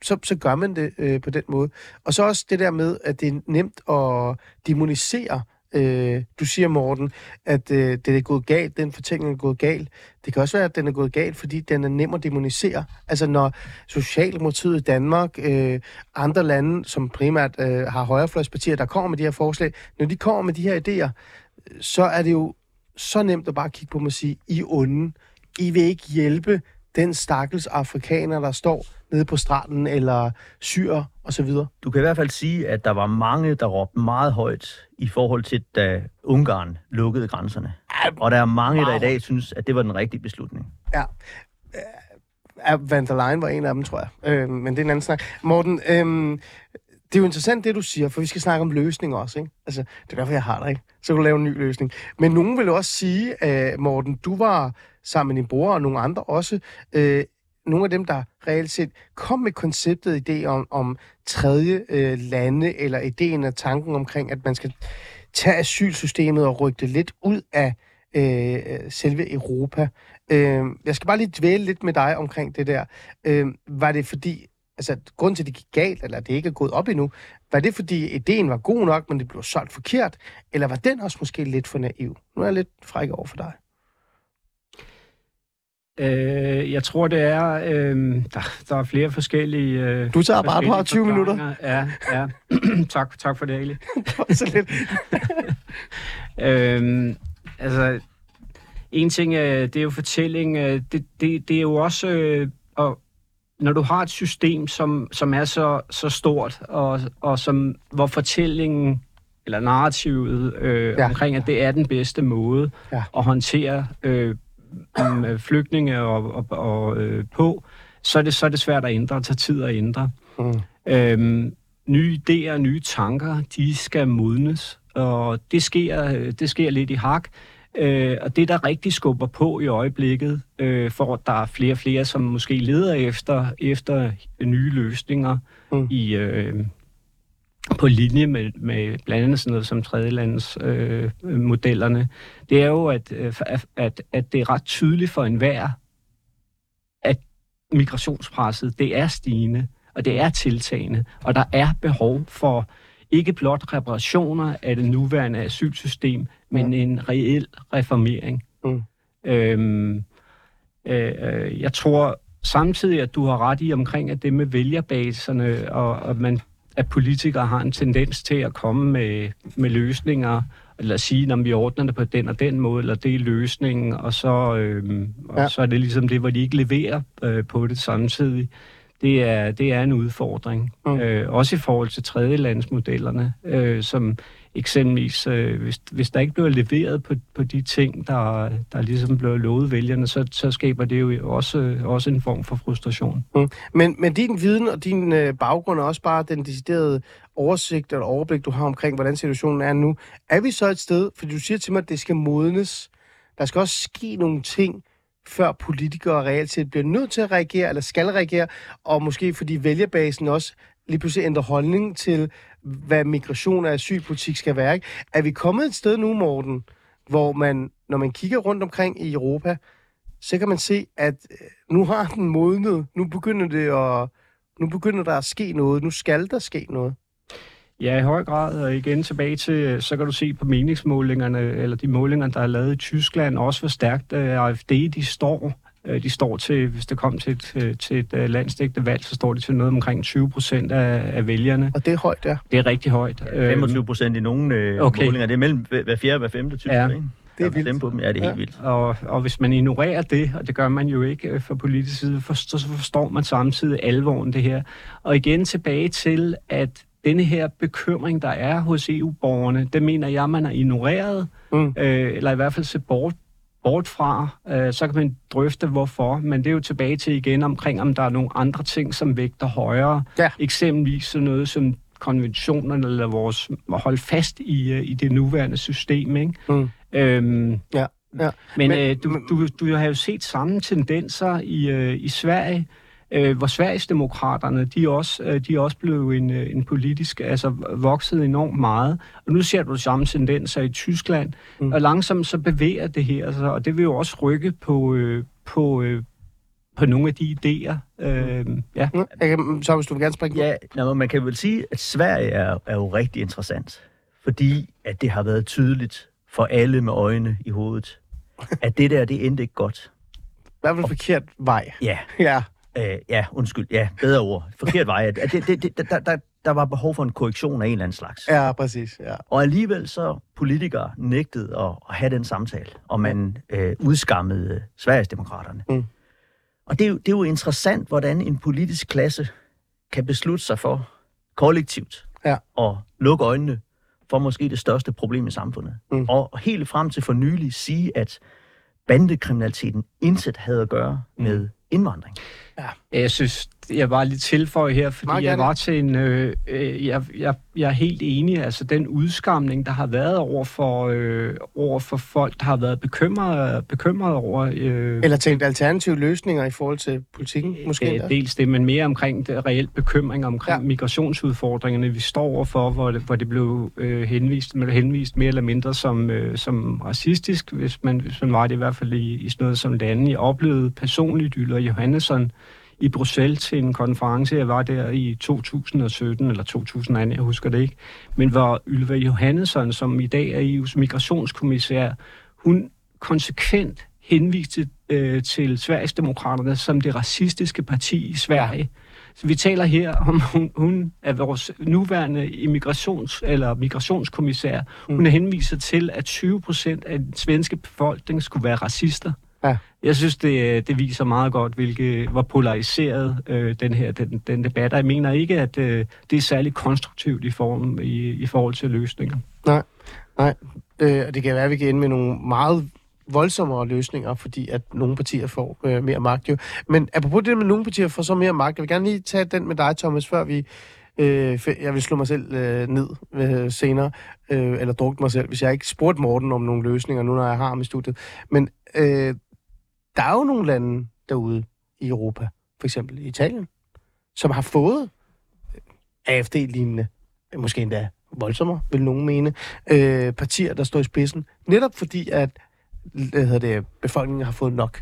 så, så gør man det øh, på den måde. Og så også det der med, at det er nemt at demonisere. Øh, du siger, Morten, at øh, det er gået galt, den fortælling er gået galt. Det kan også være, at den er gået galt, fordi den er nem at demonisere. Altså når Socialdemokratiet i Danmark, øh, andre lande, som primært øh, har højrefløjspartier, der kommer med de her forslag, når de kommer med de her idéer, så er det jo så nemt at bare kigge på dem og sige, I er onde. I vil ikke hjælpe den stakkels afrikaner, der står nede på stranden, eller syr og så videre. Du kan i hvert fald sige, at der var mange, der råbte meget højt i forhold til, da Ungarn lukkede grænserne. Og der er mange, der i dag synes, at det var den rigtige beslutning. Ja. Van der Leyen var en af dem, tror jeg. Øh, men det er en anden snak. Morten, øh, det er jo interessant, det du siger, for vi skal snakke om løsninger også, ikke? Altså, det er derfor, jeg har dig, ikke? Så kan du lave en ny løsning. Men nogen vil også sige, uh, Morten, du var sammen med din bror og nogle andre også, øh, nogle af dem, der reelt set kom med konceptet idé om, om tredje øh, lande, eller ideen og tanken omkring, at man skal tage asylsystemet og rykke det lidt ud af øh, selve Europa. Øh, jeg skal bare lige dvæle lidt med dig omkring det der. Øh, var det fordi, altså grund til, at det gik galt, eller det ikke er gået op endnu, var det fordi ideen var god nok, men det blev solgt forkert, eller var den også måske lidt for naiv? Nu er jeg lidt fræk over for dig. Øh, jeg tror, det er... Øh, der, der er flere forskellige... Øh, Du tager bare på 20 minutter. Ja, ja. tak, tak for det, Ali. så lidt. Øhm, altså, en ting er, det er jo fortælling. øh, Det, det, det er jo også, øh, og når du har et system, som, som er så, så stort, og, og som, hvor fortællingen eller narrativet øh, ja. omkring, at det er den bedste måde Ja. at håndtere øh, mm, flygtninge og, og, og øh, på, så er, det, så er det svært at ændre, det tager tid at ændre. Mm. Øhm, nye idéer, nye tanker, de skal modnes, og det sker, øh, det sker lidt i hak. Øh, og det, der rigtig skubber på i øjeblikket, øh, for at der er flere og flere, som måske leder efter, efter nye løsninger mm. i, øh, på linje med, med blandt andet sådan noget som tredjelands øh, modellerne, det er jo, at, øh, at, at, at det er ret tydeligt for enhver, at migrationspresset, det er stigende, og det er tiltagende, og der er behov for ikke blot reparationer af det nuværende asylsystem, men en reel reformering. Mm. Øhm, øh, øh, jeg tror samtidig, at du har ret i omkring, at det med vælgerbaserne, og, og man, at politikere har en tendens til at komme med, med løsninger, eller sige, at vi ordner det på den og den måde, eller det er løsningen, og så, øhm, og Ja. så er det ligesom det, hvor de ikke leverer øh, på det samtidig. Det er, det er en udfordring. Mm. Øh, også i forhold til tredjelandsmodellerne, øh, som eksempelvis, øh, hvis, hvis der ikke bliver leveret på, på de ting, der, der ligesom bliver lovet vælgerne, så, så skaber det jo også, også en form for frustration. Mm. Men, men din viden og din øh, baggrund og også bare den deciderede oversigt eller overblik, du har omkring, hvordan situationen er nu. Er vi så et sted, for du siger til mig, at det skal modnes. Der skal også ske nogle ting, før politikere reelt set bliver nødt til at reagere, eller skal reagere, og måske fordi vælgerbasen også lige pludselig ændrer holdning til, hvad migration og asylpolitik skal være. Ikke? Er vi kommet et sted nu, Morten, hvor man, når man kigger rundt omkring i Europa, så kan man se, at øh, nu har den modnet. Nu begynder det at, nu begynder der at ske noget. Nu skal der ske noget. Ja, i høj grad. Og igen tilbage til, så kan du se på meningsmålingerne, eller de målinger, der er lavet i Tyskland, også hvor stærkt øh, AFD de står. Øh, de står til, hvis det kom til et, til et øh, landsdækkende valg, så står de til noget omkring 20 procent af, af vælgerne. Og det er højt, ja. Det er rigtig højt. 25 procent i nogle øh, okay. målinger. Det er mellem hver fjerde og hver femte tysk, Ja. ikke? Det er vildt. på dem. Ja, det er helt Ja. vildt. Og, og hvis man ignorerer det, og det gør man jo ikke øh, fra politisk side, forstår, så forstår man samtidig alvoren det her. Og igen tilbage til, at denne her bekymring, der er hos EU-borgerne, det mener jeg, man har ignoreret, Mm. øh, eller i hvert fald set bort, bort fra. Øh, så kan man drøfte, hvorfor, men det er jo tilbage til igen omkring, om der er nogle andre ting, som vægter højere. Ja. Eksempelvis sådan noget som konventionerne, eller vores at holde fast i, øh, i det nuværende system, ikke? Mm. Øhm, Ja, ja. Men, Men- øh, du, du, du har jo set samme tendenser i, øh, i Sverige, øh, hvor Sverigesdemokraterne, de er også, øh, de også blevet en, øh, en politisk, altså vokset enormt meget. Og nu ser du samme tendenser i Tyskland, Mm. mm. og langsomt så bevæger det her, altså, og det vil jo også rykke på, øh, på, øh, på nogle af de idéer. Øh, ja. Mm. Jeg kan, så hvis du vil gerne springe. Ja, nå, men man kan vel sige, at Sverige er, er jo rigtig interessant, fordi at det har været tydeligt for alle med øjne i hovedet, at det der, det endte ikke godt. I hvert fald forkert vej. Ja, Ja. Øh, ja, undskyld, ja, bedre ord. Forkert vej. At det, det, det, der, der, der var behov for en korrektion af en eller anden slags. Ja, præcis. Ja. Og alligevel så politikere nægtede at, at have den samtale, og man øh, udskammede Sverigesdemokraterne. Mm. Og det er, jo, det er jo interessant, hvordan en politisk klasse kan beslutte sig for kollektivt Ja. at lukke øjnene for måske det største problem i samfundet. Mm. Og helt frem til for nylig sige, at bandekriminaliteten intet havde at gøre Mm. med indvandring. Jeg synes, jeg var lidt tilføje her, fordi Meget jeg gerne. var til en... Øh, øh, jeg, jeg, jeg er helt enig, altså den udskamning, der har været over for, øh, over for folk, der har været bekymrede, bekymrede over... Øh, Eller tænkt alternative løsninger i forhold til politikken, måske Øh, dels det, men mere omkring det reelt bekymring omkring Ja. ja. migrationsudfordringerne, vi står overfor, hvor det, hvor det blev øh, henvist, henvist mere eller mindre som, øh, som racistisk, hvis man, hvis man var det i hvert fald i, i sådan noget som lande. Jeg oplevede personligt Yller Johannesson i Bruxelles til en konference. Jeg var der i 2017 eller 2018, jeg husker det ikke. Men hvor Ylva Johannesson, som i dag er EU's migrationskommissær, hun konsekvent henviste øh, til Sverigesdemokraterne som det racistiske parti i Sverige. Så vi taler her om, hun, hun er vores nuværende immigrations- eller migrationskommissær. Mm. Hun henviser til, at 20 procent af den svenske befolkning skulle være racister. Ja. Jeg synes, det, det viser meget godt, hvilke, hvor polariseret øh, den her den, den debat er. Jeg mener ikke, at øh, det er særlig konstruktivt i, form, i, i forhold til løsninger. Øh, og det kan være, at vi kan ende med nogle meget voldsommere løsninger, fordi at nogle partier får øh, mere magt jo. Men apropos det med, nogle partier får så mere magt, jeg vil gerne lige tage den med dig, Thomas, før vi... Øh, jeg vil slå mig selv øh, ned øh, senere, øh, eller drukke mig selv, hvis jeg ikke spurgte Morten om nogle løsninger, nu når jeg har ham i studiet. Men øh, der er jo nogle lande derude i Europa, for eksempel Italien, som har fået øh, AFD-lignende, måske endda voldsommere, vil nogen mene, øh, partier, der står i spidsen. Netop fordi, at hvad hedder det, befolkningen har fået nok.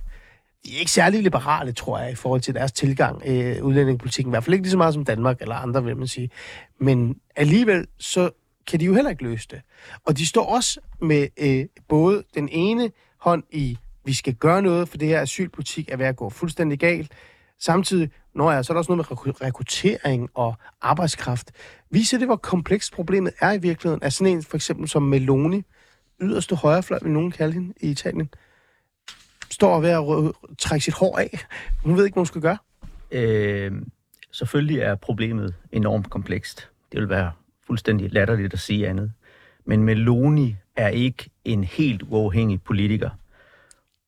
De er ikke særlig liberale, tror jeg, i forhold til deres tilgang i øh, udlændingepolitikken. I hvert fald ikke lige så meget som Danmark eller andre, vil man sige. Men alligevel, så kan de jo heller ikke løse det. Og de står også med øh, både den ene hånd i, vi skal gøre noget, for det her asylpolitik er ved at gå fuldstændig galt. Samtidig, når jeg, så er der også noget med rekruttering og arbejdskraft. Viser det, hvor komplekst problemet er i virkeligheden? Er sådan en for eksempel som Meloni, yderste højrefløj, vil nogen kalde hende i Italien, står ved at trække sit hår af. Hun ved ikke, hvad hun skal gøre. Øh, selvfølgelig er problemet enormt komplekst. Det vil være fuldstændig latterligt at sige andet. Men Meloni er ikke en helt uafhængig politiker.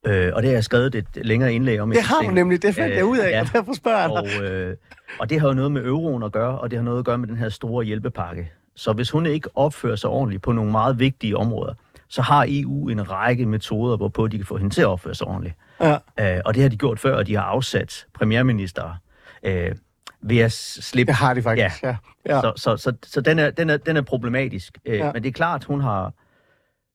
Øh, og det har jeg skrevet et længere indlæg om. Det har hun nemlig, det fandt Øh, jeg ud af, ja. og derfor spørger jeg dig. Og, øh, og det har jo noget med euroen at gøre, og det har noget at gøre med den her store hjælpepakke. Så hvis hun ikke opfører sig ordentligt på nogle meget vigtige områder, så har EU en række metoder, hvorpå de kan få hende til at opføre sig ordentligt. Ja. Øh, og det har de gjort før, og de har afsat premierminister øh, ved at slippe... Det har de faktisk, ja. ja. ja. Så, så, så, så den, er, den, er, den er problematisk. Øh, ja. Men det er klart, hun har...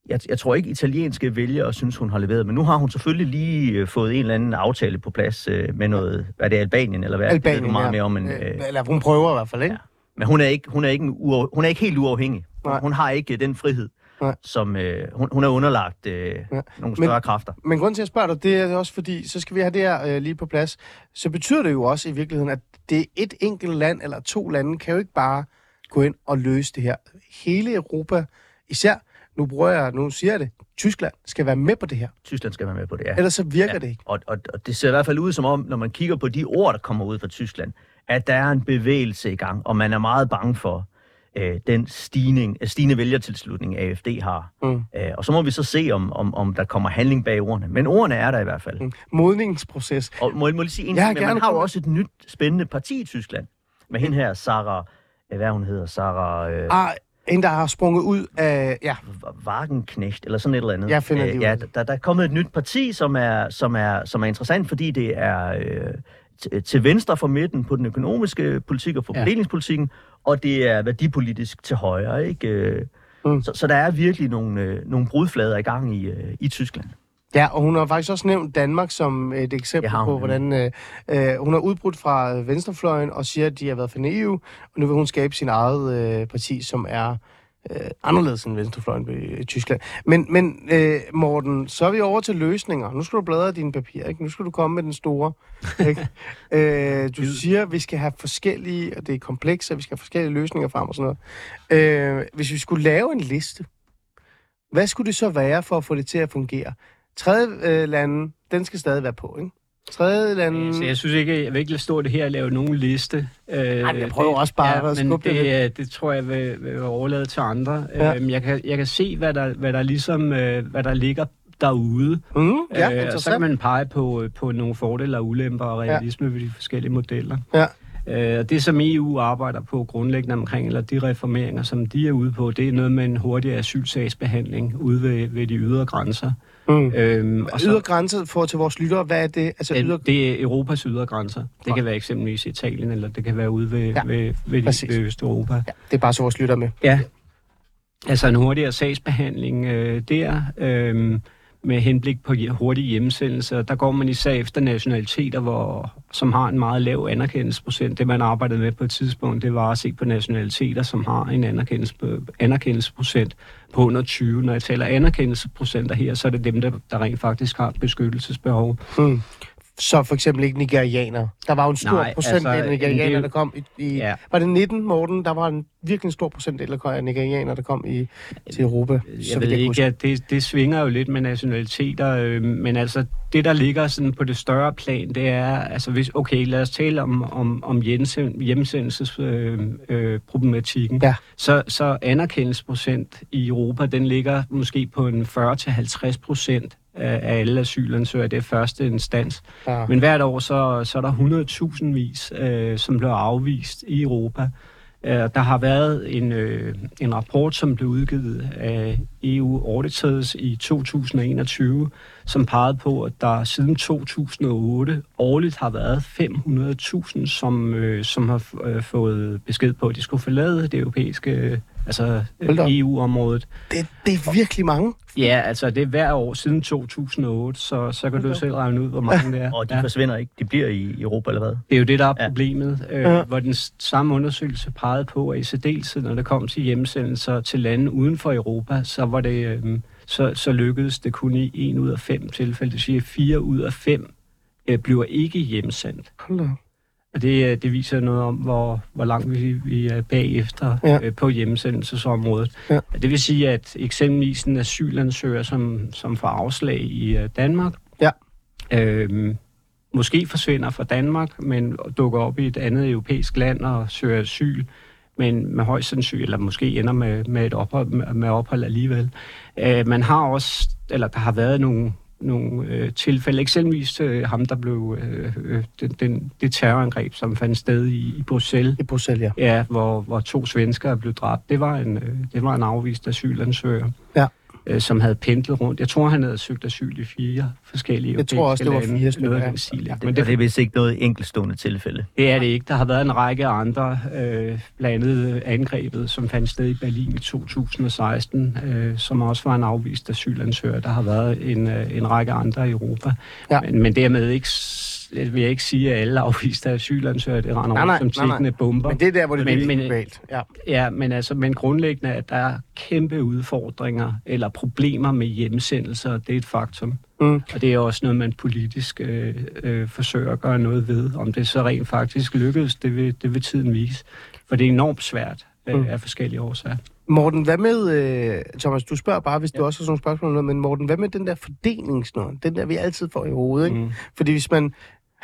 Jeg, jeg tror ikke, italienske vælgere synes, hun har leveret. Men nu har hun selvfølgelig lige øh, fået en eller anden aftale på plads øh, med noget... Hvad er det, Albanien, eller hvad? det ved Albanien, meget ja. mere om. Men, Øh, øh, Eller hun prøver i hvert fald, ikke? Ja. men hun er ikke, hun er ikke, en uaf, hun er ikke helt uafhængig. Hun, hun har ikke øh, den frihed, Nej. som øh, hun, hun er underlagt øh, Ja. nogle Men- større kræfter. Men grunden til, at jeg spørger dig, det er også fordi, så skal vi have det her øh, lige på plads. Så betyder det jo også i virkeligheden, at det er et enkelt land eller to lande, kan jo ikke bare gå ind og løse det her. Hele Europa, især, nu bruger jeg, nu siger jeg det, Tyskland skal være med på det her. Tyskland skal være med på det, ja. Ellers så virker Ja. det ikke. Og, og, og det ser i hvert fald ud som om, når man kigger på de ord, der kommer ud fra Tyskland, at der er en bevægelse i gang, og man er meget bange for øh, den stigning, øh, stigende vælgertilslutning, AFD har. Mm. Øh, og så må vi så se, om, om, om der kommer handling bag ordene. Men ordene er der i hvert fald. Mm. Modningsproces. Og må, må jeg lige sige en ting, men man har jo også et nyt spændende parti i Tyskland. Med hende her, Sarah, øh, hvad hun hedder, Sarah øh, Ah, en, der har sprunget ud af... Ja, Wagenknecht, eller sådan et eller andet. Jeg finder Øh, ud Ja, det. der, der er kommet et nyt parti, som er, som er, som er interessant, fordi det er øh, til, venstre for midten på den økonomiske politik og for Ja. fordelingspolitikken, og det er værdipolitisk til højre. Ikke? Øh, Mm. Så, så der er virkelig nogle, øh, nogle brudflader i gang i, øh, i Tyskland. Ja, og hun har faktisk også nævnt Danmark som et eksempel har på, hvordan øh, øh, hun har udbrudt fra øh, venstrefløjen og siger, at de har været for naive, og nu vil hun skabe sin eget øh, parti, som er øh, anderledes end venstrefløjen i, i Tyskland. Men, men øh, Morten, så er vi over til løsninger. Nu skal du bladre dine papirer, ikke? Nu skal du komme med den store. Ikke? øh, du siger, at vi skal have forskellige, og det er komplekst, og vi skal have forskellige løsninger frem og sådan noget. Øh, hvis vi skulle lave en liste, hvad skulle det så være for at få det til at fungere? Tredje øh, lande, den skal stadig være på, ikke? Tredje lande... Så jeg synes ikke, jeg vil ikke lade stå det her og lave nogen liste. Øh, Ej, men jeg prøver også bare at men skubbe det det, det, det tror jeg vil, vil overlade til andre. Ja. Ja. Øhm, jeg, kan, jeg kan se, hvad der, hvad der ligesom, øh, hvad der ligger derude. Mm, ja, og så kan man pege på, på nogle fordele og ulemper og realisme ja. ved de forskellige modeller. Ja. Øh, og det, som EU arbejder på grundlæggende omkring, eller de reformeringer, som de er ude på, det er noget med en hurtig asylsagsbehandling ude ved, ved de ydre grænser. Mm. Øhm, og så, for til vores lyttere, hvad er det? Altså yder... det, er Europas ydre grænser. Det kan være eksempelvis Italien, eller det kan være ude ved, Ja, ved, ved, præcis. ved Østeuropa. Ja, det er bare så vores lytter med. Ja. Altså en hurtigere sagsbehandling øh, der, øh, med henblik på hurtige hjemmesendelser. Der går man især efter nationaliteter, hvor, som har en meget lav anerkendelsesprocent. Det man arbejdede med på et tidspunkt, det var at se på nationaliteter, som har en anerkendelse, anerkendelsesprocent på under 20. Når jeg taler anerkendelsesprocenter her, så er det dem, der, der rent faktisk har beskyttelsesbehov. Hmm. Så for eksempel ikke nigerianere. Der var jo en stor Nej, procentdel altså, af nigerianere, er der kom i... i Ja. Var det 19, Morten? Der var en virkelig en stor procentdel af nigerianere, der kom i, til Europa. så Jeg vidt ved kan ikke, huske. ja, det, det svinger jo lidt med nationaliteter, øh, men altså det, der ligger sådan på det større plan, det er, altså hvis, okay, lad os tale om, om, om hjemsendelsesproblematikken, øh, øh, problematikken. Ja. så, så anerkendelsesprocent i Europa, den ligger måske på en 40-50 procent af alle asylansøgere. Det er første instans. Ja. Men hvert år, så, så er der 100.000 vis, øh, som bliver afvist i Europa. Øh, der har været en, øh, en rapport, som blev udgivet af EU Auditors i 2021, som pegede på, at der siden 2008 årligt har været 500.000, som, øh, som har øh, fået besked på, at de skulle forlade det europæiske, øh, altså øh, EU-området. Det, det er virkelig mange. Ja, altså det er hver år siden 2008, så, så kan du selv regne ud, hvor mange det er. Og de ja. forsvinder ikke. De bliver i Europa eller hvad? Det er jo det, der er Ja. problemet, øh, Ja. hvor den samme undersøgelse pegede på, at i særdeleshed, når det kom til hjemsendelser til lande uden for Europa, så var det, øh, så, så lykkedes det kun i en ud af fem tilfælde. Det vil sige, at fire ud af fem øh, bliver ikke hjemsendt. Hold. Og det, øh, det viser noget om, hvor, hvor langt vi, vi er bagefter Ja. øh, på hjemsendelsesområdet. Ja. Det vil sige, at eksempelvis en asylansøger, som, som får afslag i øh, Danmark, Ja. øh, måske forsvinder fra Danmark, men dukker op i et andet europæisk land og søger asyl, men med højst sandsynligt, eller måske ender med, med et ophold, med, med ophold alligevel. Øh, man har også, eller der har været nogle, nogle øh, tilfælde, eksempelvis øh, ham, der blev øh, øh, den, den, det terrorangreb, som fandt sted i, i Bruxelles, I Bruxelles, ja. ja, hvor, hvor to svenskere blev dræbt. Det var en, øh, det var en afvist asylansøger, Ja. Øh, som havde pendlet rundt. Jeg tror, han havde søgt asyl i fire forskellige Jeg tror også, det var fire lande, stykker, noget af ja. den stil. Ja. Ja. Men det, og det, det er vist ikke noget enkeltstående tilfælde. det er det ikke. Der har været en række andre, øh, blandt andet angrebet, som fandt sted i Berlin i 2016, øh, som også var en afvist asylansøger. Der har været en, øh, en række andre i Europa. Ja. Men, men dermed ikke s- vil jeg ikke sige, at alle afviste asylansøgere, det render Nej, nej, rundt som tikkende bomber. Men det er der, hvor det Men- er men-. Ja. Ja, men altså, men grundlæggende, at der er kæmpe udfordringer eller problemer med hjemsendelser, det er et faktum. Mm. Og det er også noget, man politisk øh, øh, forsøger at gøre noget ved. Om det så rent faktisk lykkedes, det vil, det vil tiden vise. For det er enormt svært øh, Mm. af forskellige årsager. Morten, hvad med... Øh, Thomas, du spørger bare, hvis ja. du også har sådan nogle spørgsmål, men Morten, hvad med den der fordelingsnøgle? Den der, vi altid får i hovedet, ikke? Mm. Fordi hvis man...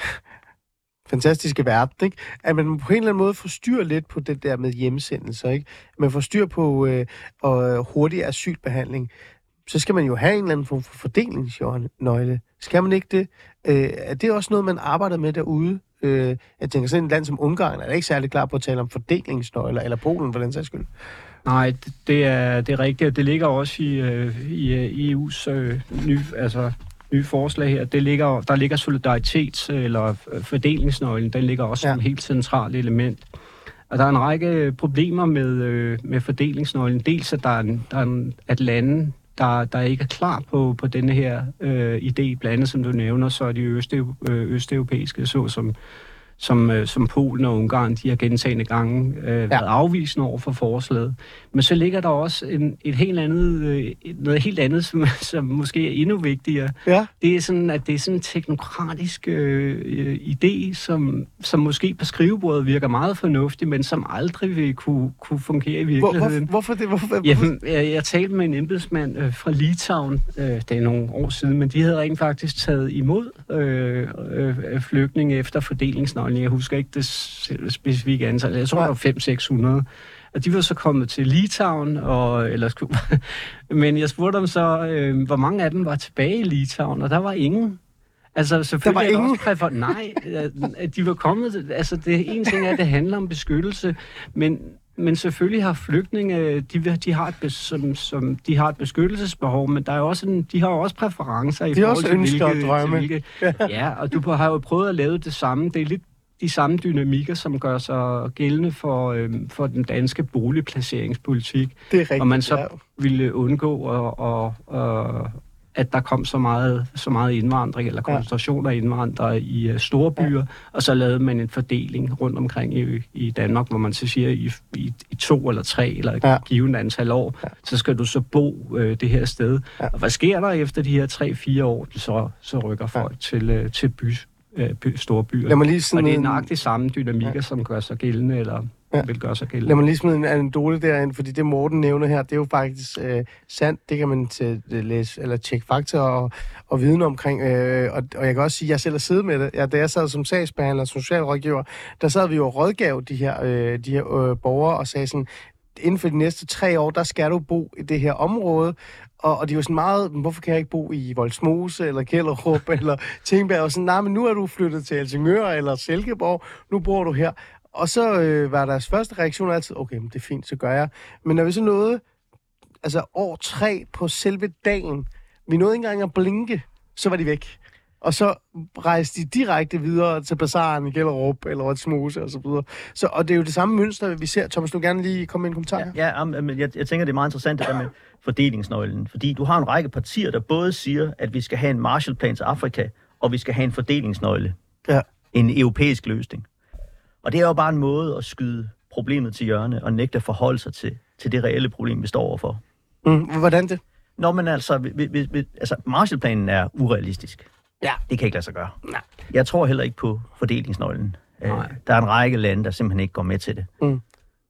Fantastiske verden, ikke? At man på en eller anden måde forstyrrer lidt på det der med hjemsendelser, ikke? Man forstyrrer på øh, og øh, hurtig asylbehandling. Så skal man jo have en eller anden form for fordelingsnøgle. Skal man ikke det? Øh, er det også noget, man arbejder med derude? Øh, jeg tænker, sådan et land som Ungarn er da ikke særlig klar på at tale om fordelingsnøgler, eller Polen for den sags skyld. Nej, det- er, det er rigtigt. Det ligger også i, øh, i EU's øh, øh nye, altså, nye forslag her. Det ligger, der ligger solidaritets- eller øh, fordelingsnøglen, den ligger også Ja. som et helt centralt element. Og der er en række problemer med, øh, med fordelingsnøglen. Dels at der er, en, der er en, at lande, der, der ikke er klar på, på denne her øh, idé, blandt andet som du nævner, så er de østeu, øh, østeuropæiske, såsom som, øh, som Polen og Ungarn, de har gentagende gange øh, været afvisende over for forslaget. Men så ligger der også en, et helt andet, øh, noget helt andet, som, som måske er endnu vigtigere. Ja. Det er sådan, at det er sådan en teknokratisk øh, øh, idé, som, som måske på skrivebordet virker meget fornuftig, men som aldrig vil kunne, kunne fungere i Hvor, virkeligheden. hvor, hvorfor det? Hvorfor, hvorfor? Jamen, jeg, jeg talte med en embedsmand øh, fra Litauen, øh, det er nogle år siden, men de havde rent faktisk taget imod øh, øh, flygtninge efter fordelingsnøglen. Jeg husker ikke det specifikke antal. Jeg tror, der var 500-600. Og de var så kommet til Litauen, og, eller, men jeg spurgte dem så, øh, hvor mange af dem var tilbage i Litauen, og der var ingen. Altså selvfølgelig Der var ingen? også præfer... Nej, de var kommet... Altså det en ting er, at det handler om beskyttelse, men, men selvfølgelig har flygtninge, de, de, har et, som, som, de har et beskyttelsesbehov, men der er også en, de har også præferencer i De forhold også til hvilke, drømme. Til hvilke, ja, og du har jo prøvet at lave det samme. Det er lidt de samme dynamikker, som gør sig gældende for, øhm, for den danske boligplaceringspolitik, det er rigtigt. og man så ja. ville undgå, og, og, og, at der kom så meget, så meget indvandring, eller koncentration af indvandrere i uh, store byer, ja. og så lavede man en fordeling rundt omkring i, i Danmark, hvor man så siger, i, i, i to eller tre eller et Ja. givet antal år, ja. så skal du så bo øh, det her sted. Ja. Og hvad sker der efter de her tre-fire år? Så, så rykker folk ja. til, øh, til by, øh, by, store byer. Lad mig lige Og sådan det er en- nøjagtigt samme dynamikker, ja. som gør sig gældende, eller Ja. ja. vil gøre sig gældende. Lad mig lige smide en anekdote derind, fordi det Morten nævner her, det er jo faktisk øh, sandt. Det kan man til, øh, læse eller tjekke fakta og, og viden omkring. Øh, og, og jeg kan også sige, at jeg selv har siddet med det. Ja, da jeg sad som sagsbehandler og socialrådgiver, der sad vi jo og rådgav de her, øh, de her øh, borgere og sagde sådan, inden for de næste tre år, der skal du bo i det her område. Og, og de var sådan meget, "Men hvorfor kan jeg ikke bo i Voldsmose, eller Kjellerup, eller Tingbjerg? Og sådan, nej, men nu er du flyttet til Helsingør, eller Silkeborg, nu bor du her. Og så øh, var deres første reaktion altid, okay, men det er fint, så gør jeg. Men når vi så nåede, altså år tre på selve dagen, vi nåede ikke engang at blinke, så var de væk. Og så rejste de direkte videre til bazaren i Gellerup eller Rødsmose og så videre. Så, og det er jo det samme mønster, vi ser. Thomas, du gerne lige komme med en kommentar? Ja, ja men jeg, jeg tænker, det er meget interessant det der med fordelingsnøglen. Fordi du har en række partier, der både siger, at vi skal have en Marshallplan til Afrika, og vi skal have en fordelingsnøgle. Ja. En europæisk løsning. Og det er jo bare en måde at skyde problemet til hjørne og nægte at forholde sig til, til det reelle problem, vi står overfor. Mm, hvordan det? Nå, men altså, vi, vi, vi, altså Marshallplanen er urealistisk. Ja. Det kan ikke lade sig gøre. Nej. Jeg tror heller ikke på fordelingsnøglen. Øh, Nej. Der er en række lande, der simpelthen ikke går med til det. Mm.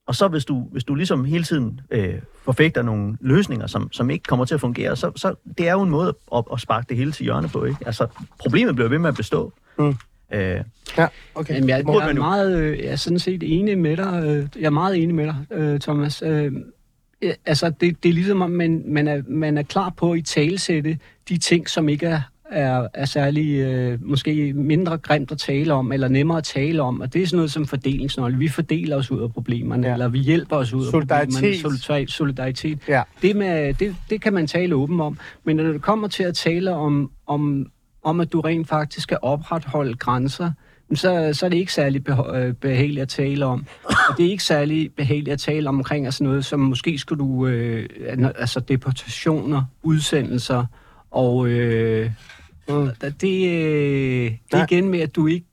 Og så hvis du, hvis du ligesom hele tiden øh, forfægter nogle løsninger, som, som ikke kommer til at fungere, så, så det er jo en måde at, at sparke det hele til hjørne på. Ikke? Altså, problemet bliver ved med at bestå. Mm. Øh, Ja, okay. Jamen, jeg, jeg, er meget, øh, jeg er sådan set enig med dig. Øh, jeg er meget enig med dig, øh, Thomas. Øh, altså, det, det er ligesom, om man, man, er, man er klar på at i talsætte de ting, som ikke er, er, er særlig, øh, måske mindre grimt at tale om, eller nemmere at tale om. Og det er sådan noget som fordelingsnøgle. Vi fordeler os ud af problemerne, Ja. eller vi hjælper os ud af Solidaritet. problemerne. Solidaritet. Ja. Det, med, det, det kan man tale åben om. Men når det kommer til at tale om, om, om at du rent faktisk skal opretholde grænser, så, så er det ikke særlig øh, behageligt at tale om. Og det er ikke særlig behageligt at tale om omkring altså noget, som måske skulle du, øh, altså deportationer, udsendelser og, øh, Mm. Det, det, øh, det er igen med, at du ikke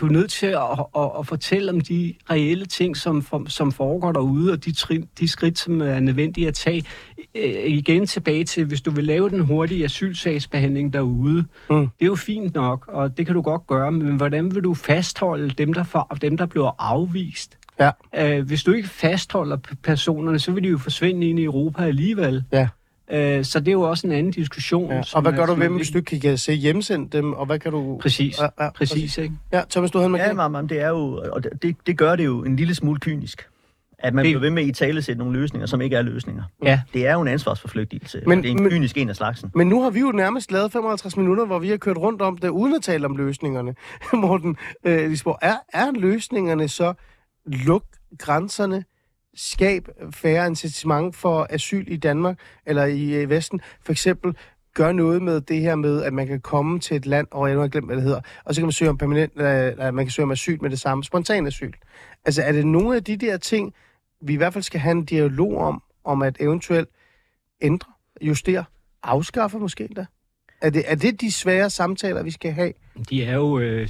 du er nødt til at, at, at fortælle om de reelle ting, som, for, som foregår derude, og de, trin, de skridt, som er nødvendige at tage. Øh, igen tilbage til, hvis du vil lave den hurtige asylsagsbehandling derude, Mm. det er jo fint nok, og det kan du godt gøre, men hvordan vil du fastholde dem, der, for, dem, der bliver afvist? Ja. Øh, hvis du ikke fastholder personerne, så vil de jo forsvinde ind i Europa alligevel. Ja. Øh, så det er jo også en anden diskussion. Ja. Og hvad gør du ved dem, hvis du ikke kan se hjemsende dem, og hvad kan du... Præcis, Ja, ja, præcis, ikke? Ja, Thomas, du havde en Ja, men det er jo, og det, det gør det jo en lille smule kynisk. At man Det- bliver ved med at i tale sætte nogle løsninger, som ikke er løsninger. Ja. Det er jo en ansvarsforflygtigelse. Men- Men, det er en men- kynisk en af slagsen. Men nu har vi jo nærmest lavet 55 minutter, hvor vi har kørt rundt om det, uden at tale om løsningerne. Morten øh, Lisborg, er, er løsningerne så luk grænserne, skab færre incitament for asyl i Danmark eller i øh, Vesten? For eksempel gør noget med det her med, at man kan komme til et land, og jeg nu har glemt, hvad det hedder, og så kan man søge om permanent, øh, øh, man kan søge om asyl med det samme, spontan asyl. Altså er det nogle af de der ting, vi i hvert fald skal have en dialog om, om at eventuelt ændre, justere, afskaffe måske endda? Er det, er det de svære samtaler, vi skal have? De er jo... Øh,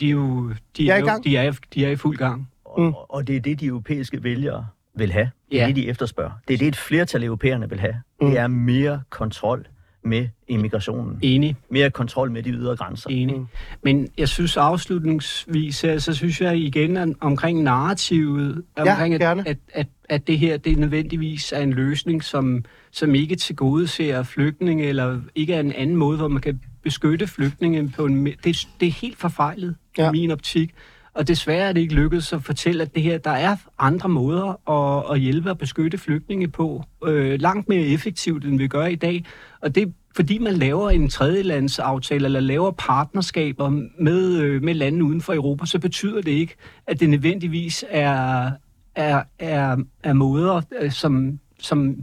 de er jo... De er er, i jo, de er, de er i fuld gang. Og, Mm. mm. og det er det, de europæiske vælgere vil have. Det er Ja. det, de efterspørger. Det er det, et flertal af europæerne vil have. Mm. Det er mere kontrol med immigrationen. Enig, Mere kontrol med de ydre grænser. enig. Mm. Men jeg synes afslutningsvis, så synes jeg igen at omkring narrativet, Ja, omkring at, gerne. at, at, at det her, det nødvendigvis er en løsning, som, som ikke tilgodeser flygtninge, eller ikke er en anden måde, hvor man kan beskytte flygtninge på en... Det, det er helt forfejlet ja. Ja. i min optik. Og desværre er det ikke lykkedes at fortælle, at det her, der er andre måder at, at hjælpe og beskytte flygtninge på, øh, langt mere effektivt, end vi gør i dag. Og det fordi man laver en tredjelandsaftale, eller laver partnerskaber med, øh, med lande uden for Europa, så betyder det ikke, at det nødvendigvis er, er, er, er måder, øh, som, som,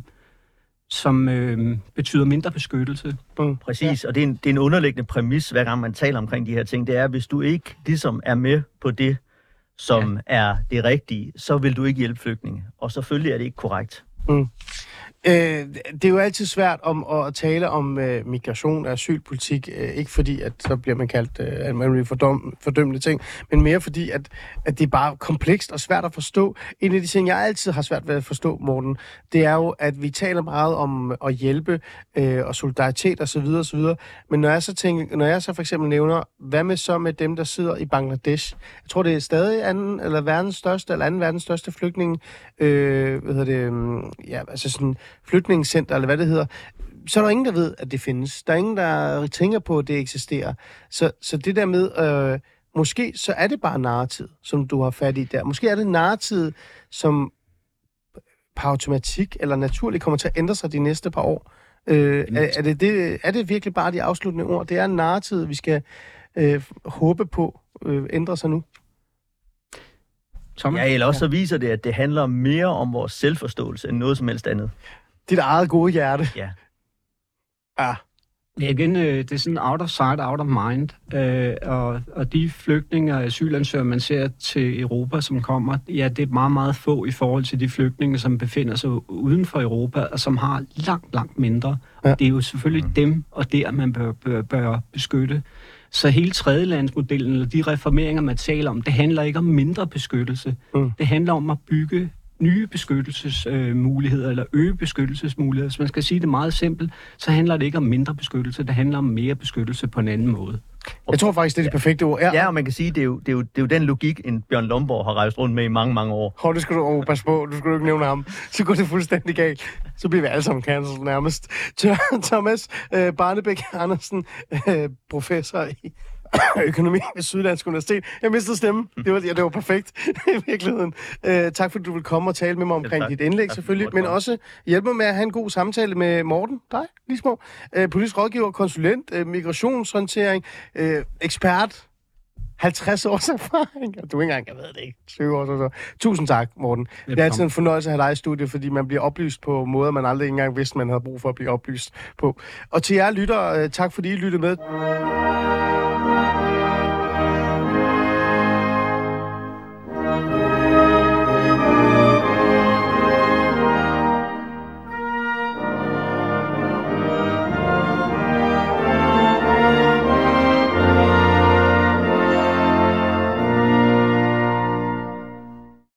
som øh, betyder mindre beskyttelse. Præcis, og det er, en, det er en underliggende præmis, hver gang man taler omkring de her ting. Det er, at hvis du ikke ligesom er med på det, som ja. er det rigtige, så vil du ikke hjælpe flygtninge. Og selvfølgelig er det ikke korrekt. Øh, det er jo altid svært om at tale om øh, migration og asylpolitik, øh, ikke fordi, at så bliver man kaldt øh, at man fordom, fordømmende ting, men mere fordi, at, at det er bare komplekst og svært at forstå. En af de ting, jeg altid har svært ved at forstå, Morten, det er jo, at vi taler meget om at hjælpe øh, og solidaritet osv. osv. Men når jeg, så tænker, når jeg så for eksempel nævner, hvad med så med dem, der sidder i Bangladesh? Jeg tror, det er stadig anden, eller verdens største, eller anden verdens største flygtning, øh, hvad hedder det, øhm, ja, altså sådan flytningscenter, eller hvad det hedder, så er der ingen, der ved, at det findes. Der er ingen, der tænker på, at det eksisterer. Så, så det der med, øh, måske så er det bare narrativ, som du har fat i der. Måske er det narrativ, som per automatik eller naturligt kommer til at ændre sig de næste par år. Øh, er, er, det det, er det virkelig bare de afsluttende ord? Det er narrativet, vi skal øh, håbe på øh, ændrer sig nu. Thomas? Ja, eller også så viser det, at det handler mere om vores selvforståelse end noget som helst andet. Dit eget gode hjerte. Ja. Ja. Ja, igen, øh, det er sådan out of sight, out of mind. Øh, og, og de flygtninge og asylansøgere, man ser til Europa, som kommer, ja, det er meget, meget få i forhold til de flygtninge, som befinder sig uden for Europa, og som har langt, langt mindre. Ja. Ja. Det er jo selvfølgelig mm. dem og der, man bør, bør, bør beskytte. Så hele tredjelandsmodellen, eller de reformeringer, man taler om, det handler ikke om mindre beskyttelse. Mm. Det handler om at bygge nye beskyttelsesmuligheder, eller øge beskyttelsesmuligheder. Hvis man skal sige det meget simpelt, så handler det ikke om mindre beskyttelse, det handler om mere beskyttelse på en anden måde. Jeg tror faktisk, det er det perfekte ord. Ja. Ja, og man kan sige, det er jo, det er jo, det er jo den logik, en Bjørn Lomborg har rejst rundt med i mange, mange år. Hov, det skal du oh, passe på. Du skal ikke nævne ham. Så går det fuldstændig galt. Så bliver vi alle sammen cancelled nærmest. Tør- Thomas øh, Barnebæk Andersen, øh, professor i økonomi ved Syddansk Universitet. Jeg mistede stemmen. Det var, ja, det var perfekt i virkeligheden. Øh, tak fordi du vil komme og tale med mig omkring tak. dit indlæg Tak, selvfølgelig, men også hjælpe mig med at have en god samtale med Morten, dig, Lismo, øh, politisk rådgiver, konsulent, øh, migrationshåndtering, øh, ekspert, 50 års erfaring. Du ikke engang, jeg ved det ikke, 20 år så. Tusind tak, Morten. Det er altid en fornøjelse at have dig i studiet, fordi man bliver oplyst på måder, man aldrig engang vidste, man havde brug for at blive oplyst på. Og til jer lytter, øh, tak fordi I lyttede med.